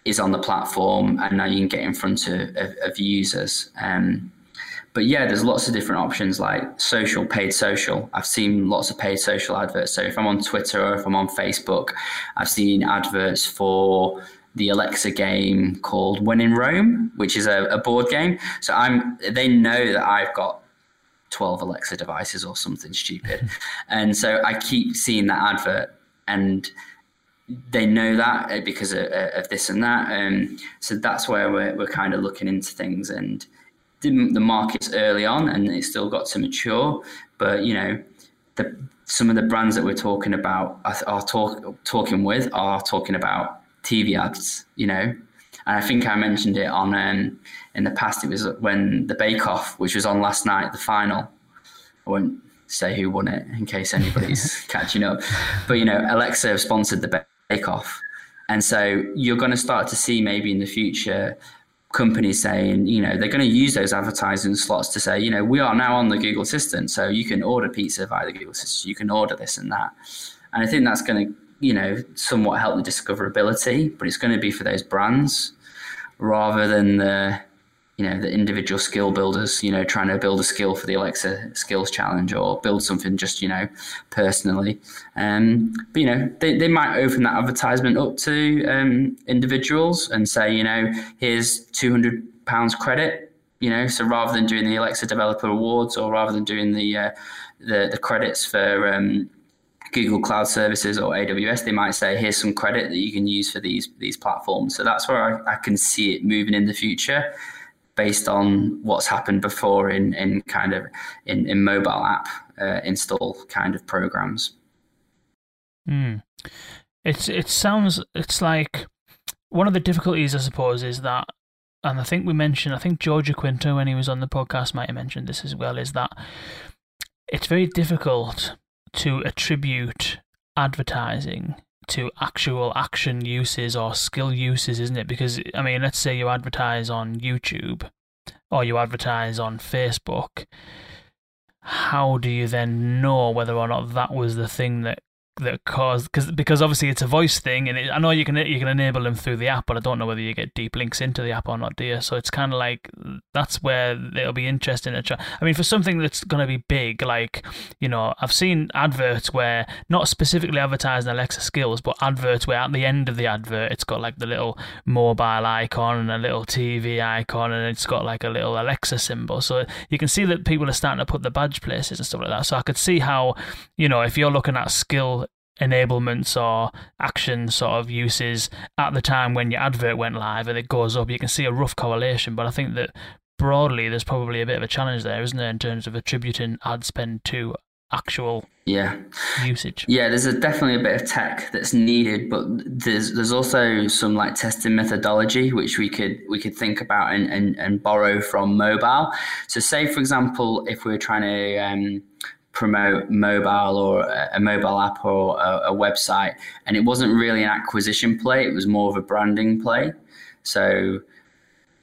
is on the platform, and now you can get in front of, of, of users. Um, but yeah, there's lots of different options like social, paid social. I've seen lots of paid social adverts. So if I'm on Twitter or if I'm on Facebook, I've seen adverts for the Alexa game called When in Rome, which is a, a board game. So I'm they know that I've got 12 Alexa devices or something stupid. and so I keep seeing that advert and they know that uh, because of, uh, of this and that. Um, so that's where we're, we're kind of looking into things and the, the market's early on and it's still got to mature. But, you know, the, some of the brands that we're talking about are, are talk, talking with are talking about TV ads, you know, And I think I mentioned it on um, in the past. It was when the Bake Off, which was on last night, the final. I won't say who won it in case anybody's catching up. But you know, Alexa sponsored the Bake Off, and so you're going to start to see maybe in the future companies saying, you know, they're going to use those advertising slots to say, you know, we are now on the Google Assistant, so you can order pizza via the Google Assistant, you can order this and that. And I think that's going to, you know, somewhat help the discoverability, but it's going to be for those brands rather than the you know the individual skill builders you know trying to build a skill for the alexa skills challenge or build something just you know personally um, but you know they, they might open that advertisement up to um, individuals and say you know here's 200 pounds credit you know so rather than doing the alexa developer awards or rather than doing the uh, the, the credits for um, Google Cloud Services or AWS, they might say, "Here's some credit that you can use for these these platforms." So that's where I, I can see it moving in the future based on what's happened before in, in kind of in, in mobile app uh, install kind of programs. Mm. It's it sounds it's like one of the difficulties I suppose is that and I think we mentioned I think Georgia Aquino when he was on the podcast might have mentioned this as well is that it's very difficult to attribute advertising to actual action uses or skill uses, isn't it? Because, I mean, let's say you advertise on YouTube or you advertise on Facebook. How do you then know whether or not that was the thing that that caused because because obviously it's a voice thing and it, I know you can you can enable them through the app but I don't know whether you get deep links into the app or not dear. so it's kind of like that's where it'll be interesting to try. I mean for something that's going to be big like you know I've seen adverts where not specifically advertising Alexa skills but adverts where at the end of the advert it's got like the little mobile icon and a little TV icon and it's got like a little Alexa symbol. So you can see that people are starting to put the badge places and stuff like that. So I could see how you know if you're looking at skill enablements or action sort of uses at the time when your advert went live and it goes up, you can see a rough correlation. But I think that broadly, there's probably a bit of a challenge there, isn't there, in terms of attributing ad spend to actual yeah. usage? Yeah there's a, definitely a bit of tech that's needed but there's there's also some like testing methodology which we could we could think about and and, and borrow from mobile. So say for example if we we're trying to um, promote mobile or a mobile app or a, a, website. And it wasn't really an acquisition play, it was more of a branding play. So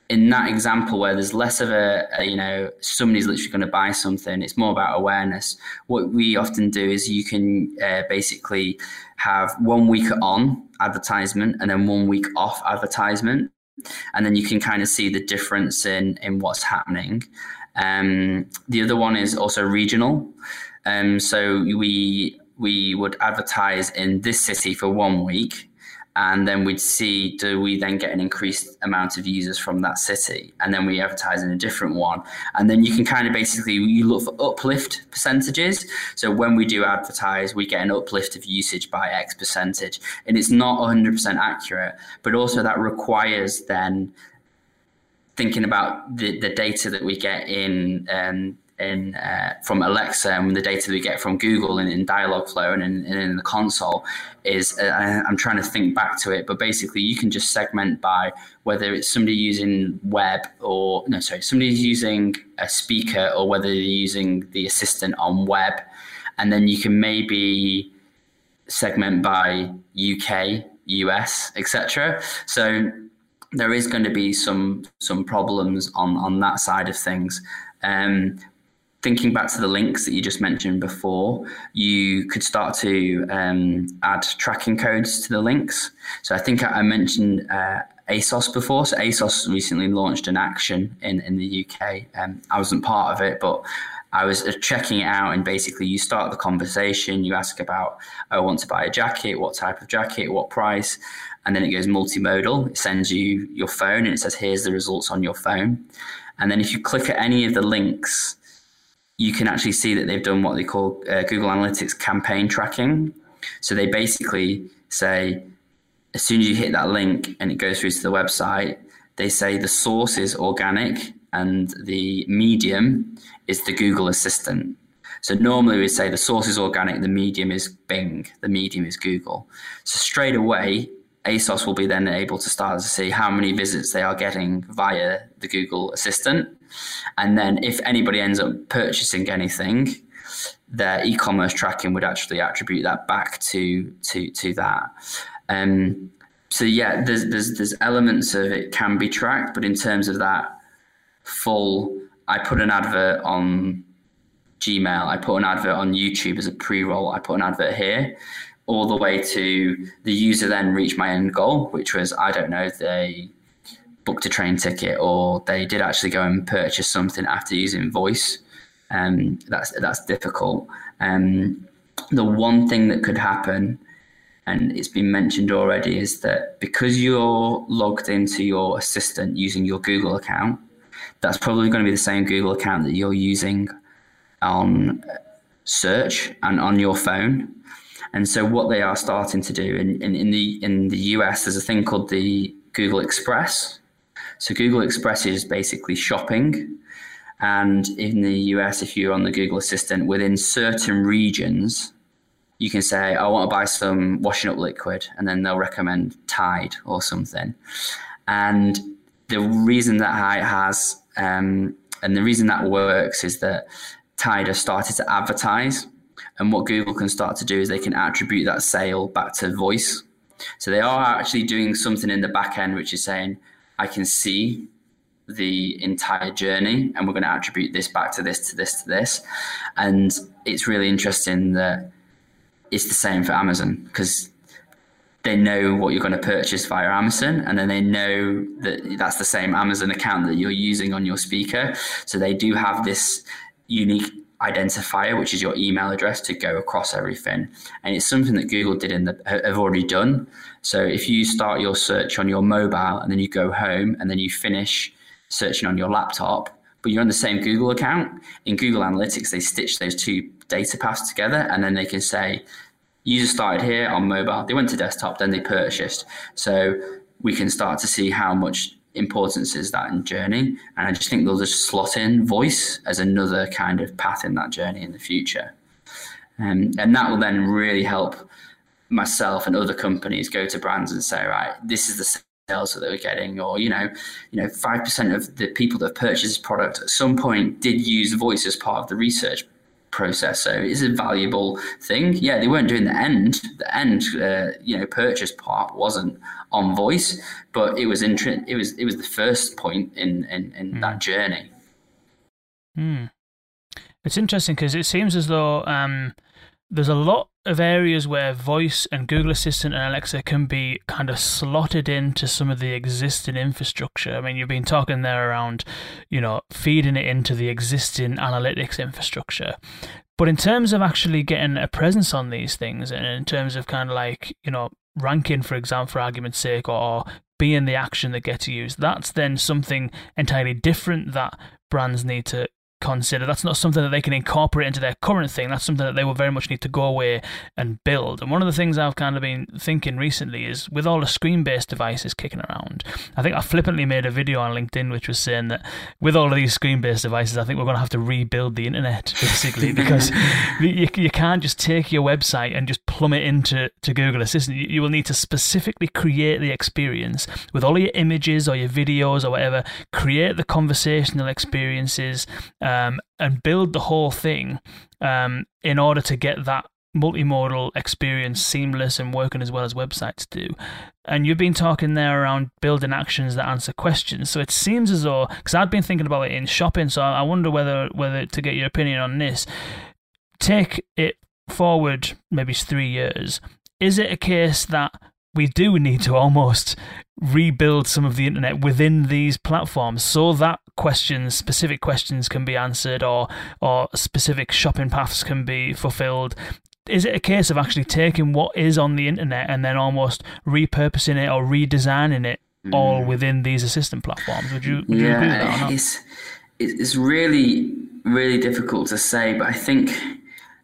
in that example where there's less of a, a you know somebody's literally going to buy something it's more about awareness what we often do is you can uh, basically have one week on advertisement and then one week off advertisement and then you can kind of see the difference in in what's happening um, the other one is also regional. Um, so we we would advertise in this city for one week, and then we'd see do we then get an increased amount of users from that city, and then we advertise in a different one, and then you can kind of basically you look for uplift percentages. So when we do advertise, we get an uplift of usage by X percentage, and it's not 100% accurate, but also that requires then thinking about the, the data that we get in um, in uh, from Alexa and the data that we get from Google and in Dialogflow and in, in the console is uh, I'm trying to think back to it, but basically you can just segment by whether it's somebody using web or no, sorry, somebody's using a speaker or whether they're using the assistant on web, and then you can maybe segment by UK, US, etc. So there is going to be some some problems on on that side of things. Um, thinking back to the links that you just mentioned before, you could start to um, add tracking codes to the links. So I think I mentioned uh, ASOS before. So ASOS recently launched an action in in the UK. Um, I wasn't part of it, but I was uh, checking it out, and basically, you start the conversation. You ask about, I want to buy a jacket. What type of jacket? What price? And then it goes multimodal. It sends you your phone and it says, here's the results on your phone. And then if you click at any of the links, you can actually see that they've done what they call uh, Google Analytics campaign tracking. So they basically say, as soon as you hit that link and it goes through to the website, they say the source is organic and the medium is the Google Assistant. So normally we'd say the source is organic, the medium is Bing, the medium is Google. So straight away, ASOS will be then able to start to see how many visits they are getting via the Google Assistant. And then if anybody ends up purchasing anything, their e-commerce tracking would actually attribute that back to to to that. Um, so yeah, there's there's there's elements of it can be tracked, but in terms of that full, I put an advert on Gmail, I put an advert on YouTube as a pre-roll, I put an advert here, all the way to the user then reached my end goal, which was I don't know they booked a train ticket or they did actually go and purchase something after using voice. Um, that's that's difficult. Um, the one thing that could happen, and it's been mentioned already, is that because you're logged into your assistant using your Google account, that's probably going to be the same Google account that you're using on search and on your phone. And so what they are starting to do in, in, in the in the US, there's a thing called the Google Express. So Google Express is basically shopping. And in the US, if you're on the Google Assistant, within certain regions, you can say, I want to buy some washing up liquid, and then they'll recommend Tide or something. And the reason that it has, um, and the reason that works is that Tide has started to advertise. And what Google can start to do is they can attribute that sale back to voice. So they are actually doing something in the back end, which is saying, I can see the entire journey and we're going to attribute this back to this, to this, to this. And it's really interesting that it's the same for Amazon because they know what you're going to purchase via Amazon, and then they know that that's the same Amazon account that you're using on your speaker. So they do have this unique identifier, which is your email address, to go across everything. And it's something that Google did in the have already done. So if you start your search on your mobile and then you go home and then you finish searching on your laptop, but you're on the same Google account, in Google Analytics they stitch those two data paths together, and then they can say user started here on mobile, they went to desktop, then they purchased. So we can start to see how much importance is that in journey. And I just think they'll just slot in voice as another kind of path in that journey in the future. Um, and that will then really help myself and other companies go to brands and say, right, this is the sales that we're getting, or you know, you know, five percent of the people that purchased this product at some point did use voice as part of the research process. So it's a valuable thing. Yeah, they weren't doing the end. The end, uh, you know, purchase part wasn't on voice, but it was intri- It was it was the first point in in, in mm. that journey. Hmm. It's interesting because it seems as though um, there's a lot of areas where voice and Google Assistant and Alexa can be kind of slotted into some of the existing infrastructure. I mean, you've been talking there around, you know, feeding it into the existing analytics infrastructure. But in terms of actually getting a presence on these things, and in terms of kind of like, you know, ranking, for example, for argument's sake, or being the action that gets used, that's then something entirely different that brands need to consider. That's not something that they can incorporate into their current thing. That's something that they will very much need to go away and build. And one of the things I've kind of been thinking recently is with all the screen based devices kicking around, I think I flippantly made a video on LinkedIn which was saying that with all of these screen based devices, I think we're going to have to rebuild the internet basically because you, you can't just take your website and just plumb it into to Google Assistant. You, you will need to specifically create the experience with all your images or your videos or whatever, create the conversational experiences um, and build the whole thing um, in order to get that multimodal experience seamless and working as well as websites do. And you've been talking there around building actions that answer questions. So it seems as though, because I've been thinking about it in shopping, so I wonder whether whether to get your opinion on this. Take it forward, maybe three years. Is it a case that we do need to almost rebuild some of the internet within these platforms so that questions, specific questions can be answered or or specific shopping paths can be fulfilled. Is it a case of actually taking what is on the internet and then almost repurposing it or redesigning it mm. all within these assistant platforms? Would you, would yeah, you agree with that? It's, it's really, really difficult to say, but I think,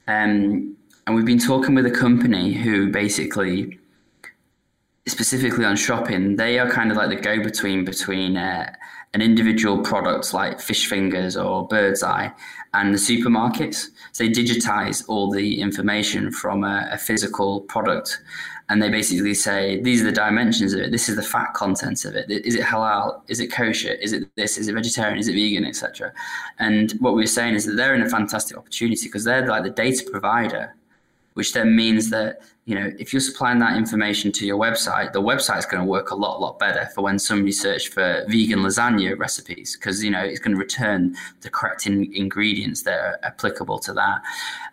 um, and we've been talking with a company who basically specifically on shopping, they are kind of like the go between between uh, an individual product like fish fingers or bird's eye and the supermarkets. So they digitize all the information from a, a physical product and they basically say these are the dimensions of it. This is the fat content of it. Is it halal? Is it kosher? Is it this? Is it vegetarian? Is it vegan? etc and what we're saying is that they're in a fantastic opportunity because they're like the data provider which then means that you know if you're supplying that information to your website the website is going to work a lot lot better for when somebody search for vegan lasagna recipes because you know it's going to return the correct in- ingredients that are applicable to that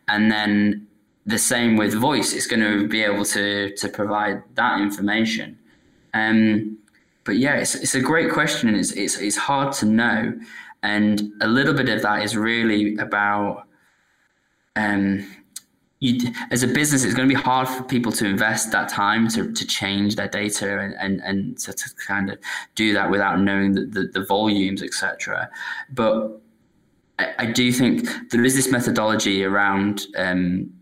and then the same with voice. It's going to be able to to provide that information. Um, but yeah, it's it's a great question, and it's it's it's hard to know. And a little bit of that is really about um, you, as a business, it's going to be hard for people to invest that time to, to change their data and, and, and to, to kind of do that without knowing the, the, the volumes, etc. But I, I, do think there is this methodology around um,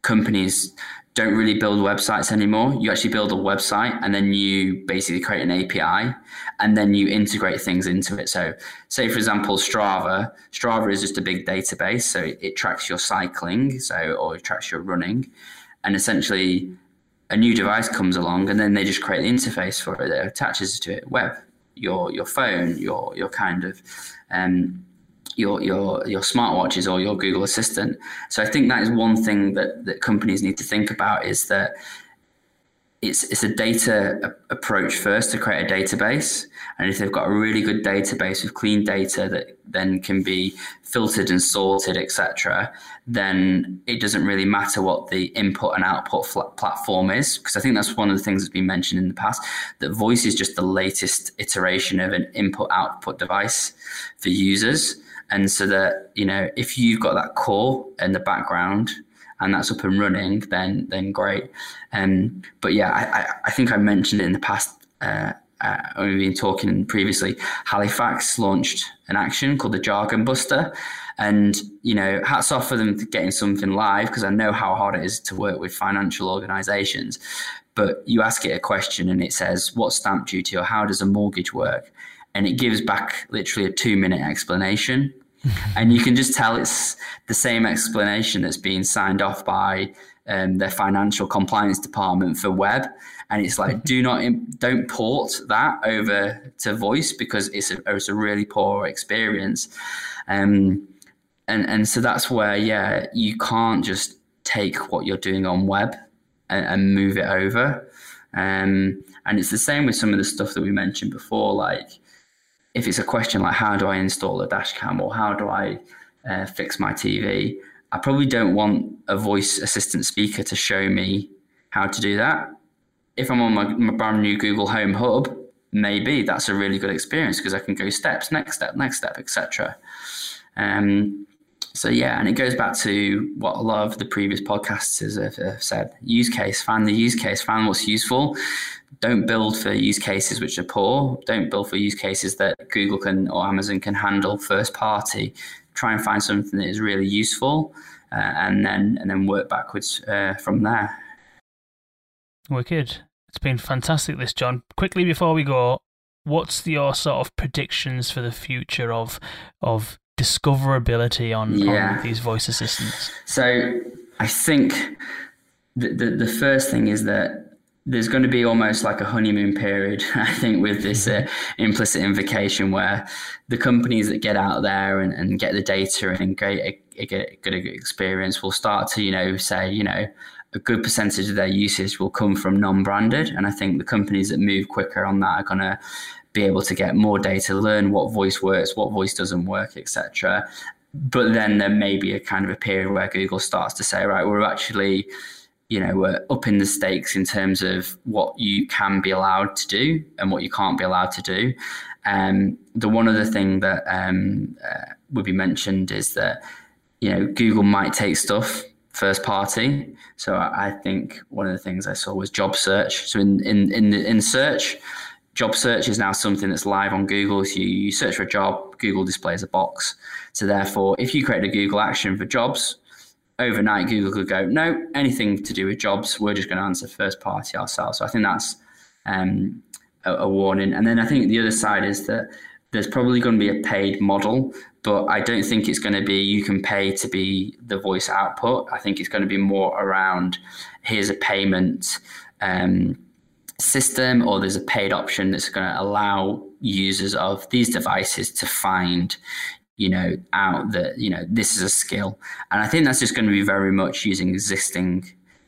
companies don't really build websites anymore. You actually build a website and then you basically create an API and then you integrate things into it. So, say for example, Strava. Strava is just a big database, so it, it tracks your cycling, so or it tracks your running, and essentially a new device comes along and then they just create the interface for it that attaches to it, web, your your phone, your your kind of um, your your your smartwatches or your Google Assistant. So I think that is one thing that that companies need to think about is that it's it's a data approach first to create a database, and if they've got a really good database with clean data that then can be filtered and sorted, etc., then it doesn't really matter what the input and output platform is, because I think that's one of the things that's been mentioned in the past. That voice is just the latest iteration of an input output device for users. And so that, you know, if you've got that core in the background and that's up and running, then then great. Um, but yeah, I, I think I mentioned it in the past. Uh, uh, we've been talking previously. Halifax launched an action called the Jargon Buster, and you know, hats off for them getting something live because I know how hard it is to work with financial organisations. But you ask it a question and it says, "What's stamp duty?" or "How does a mortgage work?" And it gives back literally a two minute explanation. and you can just tell it's the same explanation that's being signed off by um, their financial compliance department for web. And it's like, do not, don't port that over to voice because it's a, it's a really poor experience. Um, and, and so that's where, yeah, you can't just take what you're doing on web and, and move it over. Um, and it's the same with some of the stuff that we mentioned before, like if it's a question like how do I install a dash cam or how do I uh, fix my TV, I probably don't want a voice assistant speaker to show me how to do that. If I'm on my, my brand new Google Home Hub, maybe that's a really good experience because I can go steps, next step, next step, etc. Um, so yeah, and it goes back to what a lot of the previous podcasters have, have said: use case, find the use case, find what's useful don't build for use cases which are poor. Don't build for use cases that Google can or Amazon can handle first party. Try and find something that is really useful, uh, and then and then work backwards uh, from there. Wicked. It's been fantastic, this John. Quickly before we go, what's your sort of predictions for the future of of discoverability on, yeah. on these voice assistants? So I think the, the, the first thing is that there's going to be almost like a honeymoon period, I think, with this uh, implicit invocation where the companies that get out there and, and get the data and get a, a good experience will start to, you know, say, you know, a good percentage of their usage will come from non-branded. And I think the companies that move quicker on that are going to be able to get more data, learn what voice works, what voice doesn't work, etc. But then there may be a kind of a period where Google starts to say, right, we're actually you know, we're upping the stakes in terms of what you can be allowed to do and what you can't be allowed to do. Um, the one other thing that um, uh, would be mentioned is that, you know, Google might take stuff first party. So I, I think one of the things I saw was job search. So in in in, in search, job search is now something that's live on Google. So you, you search for a job, Google displays a box. So therefore, if you create a Google action for jobs, overnight Google could go, no, anything to do with jobs, we're just going to answer first party ourselves. So I think that's um, a, a warning. And then I think the other side is that there's probably going to be a paid model, but I don't think it's going to be you can pay to be the voice output. I think it's going to be more around here's a payment um, system, or there's a paid option that's going to allow users of these devices to find you know out that you know this is a skill and i think that's just going to be very much using existing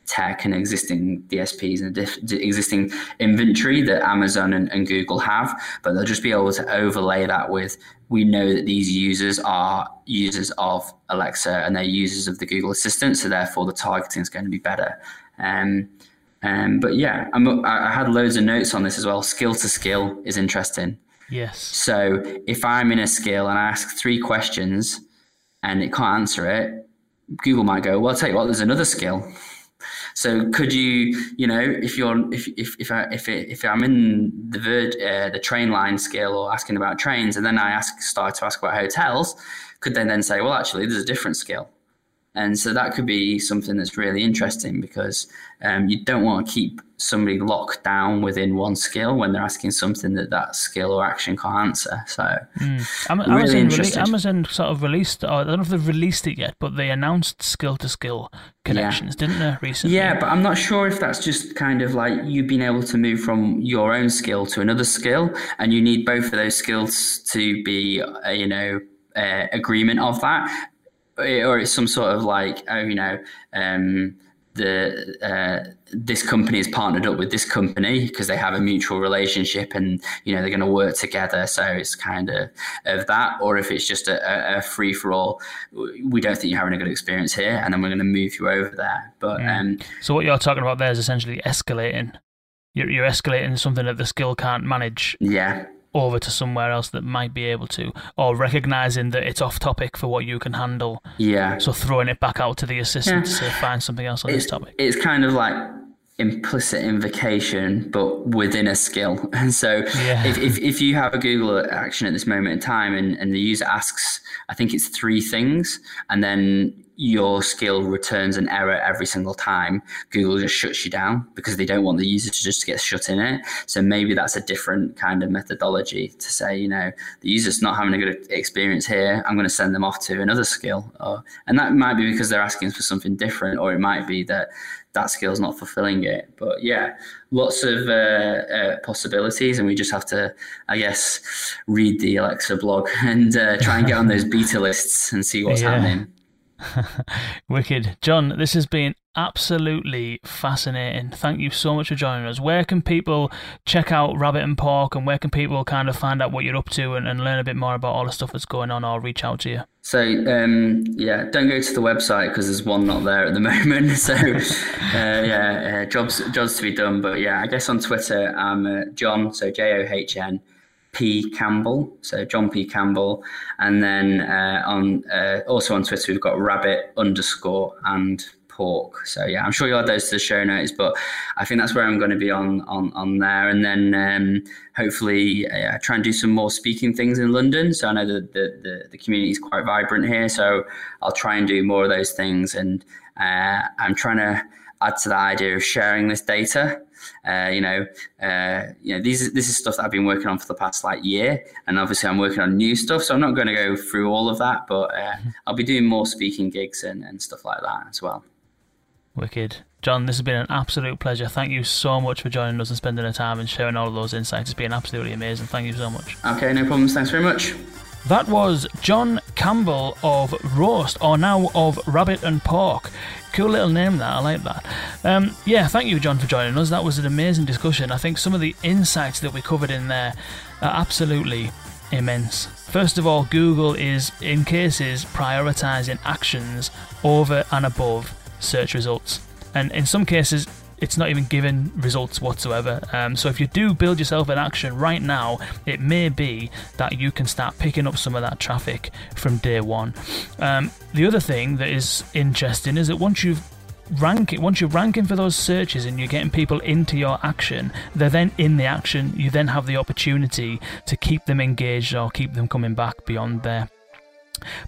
tech and existing DSPs and diff- existing inventory that Amazon and, and, Google have, but they'll just be able to overlay that with we know that these users are users of Alexa and they're users of the Google Assistant, so therefore the targeting is going to be better. Um, um, but yeah, I'm, I had loads of notes on this as well. Skill to skill is interesting. Yes. So if I'm in a skill and I ask three questions and it can't answer it, Google might go, well, I'll tell you what, there's another skill so could you, you know, if you're if if if I, if, it, if I'm in the uh, the train line skill or asking about trains, and then I ask start to ask about hotels, could they then say, well, actually, there's a different skill. And so that could be something that's really interesting because um, you don't want to keep somebody locked down within one skill when they're asking something that that skill or action can't answer. So, mm. Am- really Amazon, rele- Amazon sort of released, or I don't know if they've released it yet, but they announced skill to skill connections, yeah. didn't they, recently? Yeah, but I'm not sure if that's just kind of like you being able to move from your own skill to another skill, and you need both of those skills to be, uh, you know, uh, agreement of that or it's some sort of like oh you know um, the uh, this company is partnered up with this company because they have a mutual relationship and you know they're going to work together. So it's kind of of that. Or if it's just a, a free for all we don't think you're having a good experience here and then we're going to move you over there. But mm. um, so what you're talking about there is essentially escalating. You're, you're escalating something that the skill can't manage. Yeah over to somewhere else that might be able to, or recognizing that it's off topic for what you can handle. Yeah. So throwing it back out to the assistant yeah. to find something else on it's, this topic. It's kind of like implicit invocation, but within a skill. And so yeah. if, if, if you have a Google action at this moment in time and, and the user asks, I think it's three things, and then your skill returns an error every single time, Google just shuts you down because they don't want the user to just get shut in it. So maybe that's a different kind of methodology to say, you know, the user's not having a good experience here. I'm going to send them off to another skill. Or, and that might be because they're asking for something different, or it might be that that skill's not fulfilling it. But yeah, lots of uh, uh, possibilities, and we just have to, I guess, read the Alexa blog and uh, try and get on those beta lists and see what's yeah. happening. Wicked. John, this has been absolutely fascinating. Thank you so much for joining us. Where can people check out Rabbit and Pork and where can people kind of find out what you're up to and, and learn a bit more about all the stuff that's going on or reach out to you? So, um, yeah, don't go to the website because there's one not there at the moment. So, uh, yeah, uh, jobs, jobs to be done. But yeah, I guess on Twitter, I'm uh, John, so J O H N. P Campbell, so John P Campbell, and then uh, on uh, also on Twitter we've got Rabbit underscore and Pork. So yeah, I'm sure you'll add those to the show notes, but I think that's where I'm going to be on on on there, and then um, hopefully uh, try and do some more speaking things in London. So I know that the, the the community is quite vibrant here, so I'll try and do more of those things, and uh, I'm trying to add to the idea of sharing this data uh, you know, uh, you know, these this is stuff that I've been working on for the past like year, and obviously I'm working on new stuff, so I'm not going to go through all of that, but uh, mm-hmm. I'll be doing more speaking gigs and, and stuff like that as well. Wicked. John, this has been an absolute pleasure. Thank you so much for joining us and spending the time and sharing all of those insights. It's been absolutely amazing. Thank you so much. Okay, no problems. Thanks very much. That was John Campbell of Roast, or now of Rabbit and Pork. Cool little name that, I like that. Um, yeah, thank you, John, for joining us. That was an amazing discussion. I think some of the insights that we covered in there are absolutely immense. First of all, Google is, in cases, prioritizing actions over and above search results. And in some cases, it's not even giving results whatsoever. Um, so if you do build yourself an action right now, it may be that you can start picking up some of that traffic from day one. Um, the other thing that is interesting is that once you've ranking once you're ranking for those searches and you're getting people into your action they're then in the action you then have the opportunity to keep them engaged or keep them coming back beyond there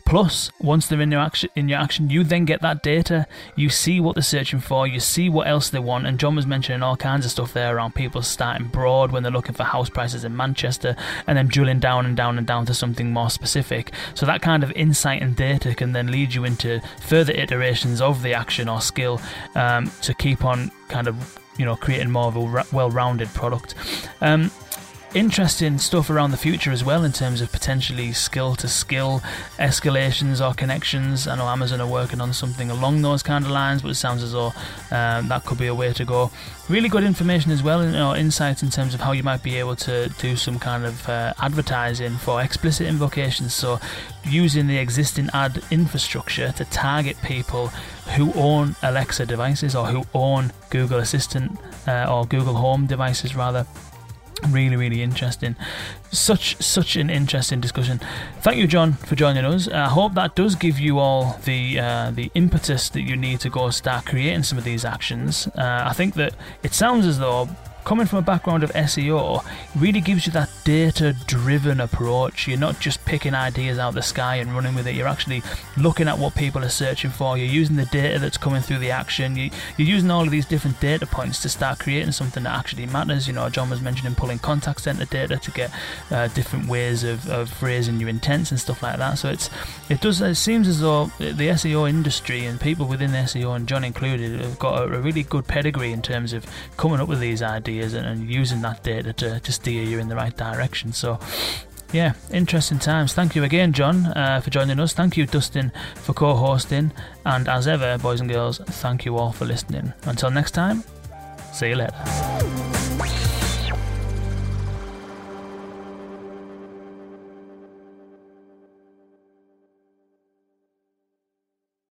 Plus, once they're in your action, in your action, you then get that data. You see what they're searching for. You see what else they want. And John was mentioning all kinds of stuff there around people starting broad when they're looking for house prices in Manchester, and then drilling down and down and down to something more specific. So that kind of insight and data can then lead you into further iterations of the action or skill um, to keep on kind of you know creating more of a well-rounded product. Um, interesting stuff around the future as well in terms of potentially skill to skill escalations or connections. I know Amazon are working on something along those kind of lines, but it sounds as though um, that could be a way to go. Really good information as well, you know, insights in terms of how you might be able to do some kind of uh, advertising for explicit invocations. So, using the existing ad infrastructure to target people who own Alexa devices or who own Google Assistant uh, or Google Home devices rather really really interesting. Such such an interesting discussion. Thank you john for joining us. I hope that does give you all the uh, the impetus that you need to go start creating some of these actions. Uh, i think that it sounds as though coming from a background of SEO really gives you that data driven approach. You're not just picking ideas out of the sky and running with it, you're actually looking at what people are searching for. You're using the data that's coming through the action. You, are using all of these different data points to start creating something that actually matters. You know, John was mentioning pulling contact center data to get uh, different ways of, of phrasing your intents and stuff like that. So it's it does it seems as though the SEO industry and people within SEO and John included have got a really good pedigree in terms of coming up with these ideas ideas and, and using that data to, to steer you in the right direction. So, yeah, interesting times. Thank you again, John, uh, for joining us. Thank you, Dustin, for co hosting. And as ever, boys and girls, thank you all for listening. Until next time, see you later.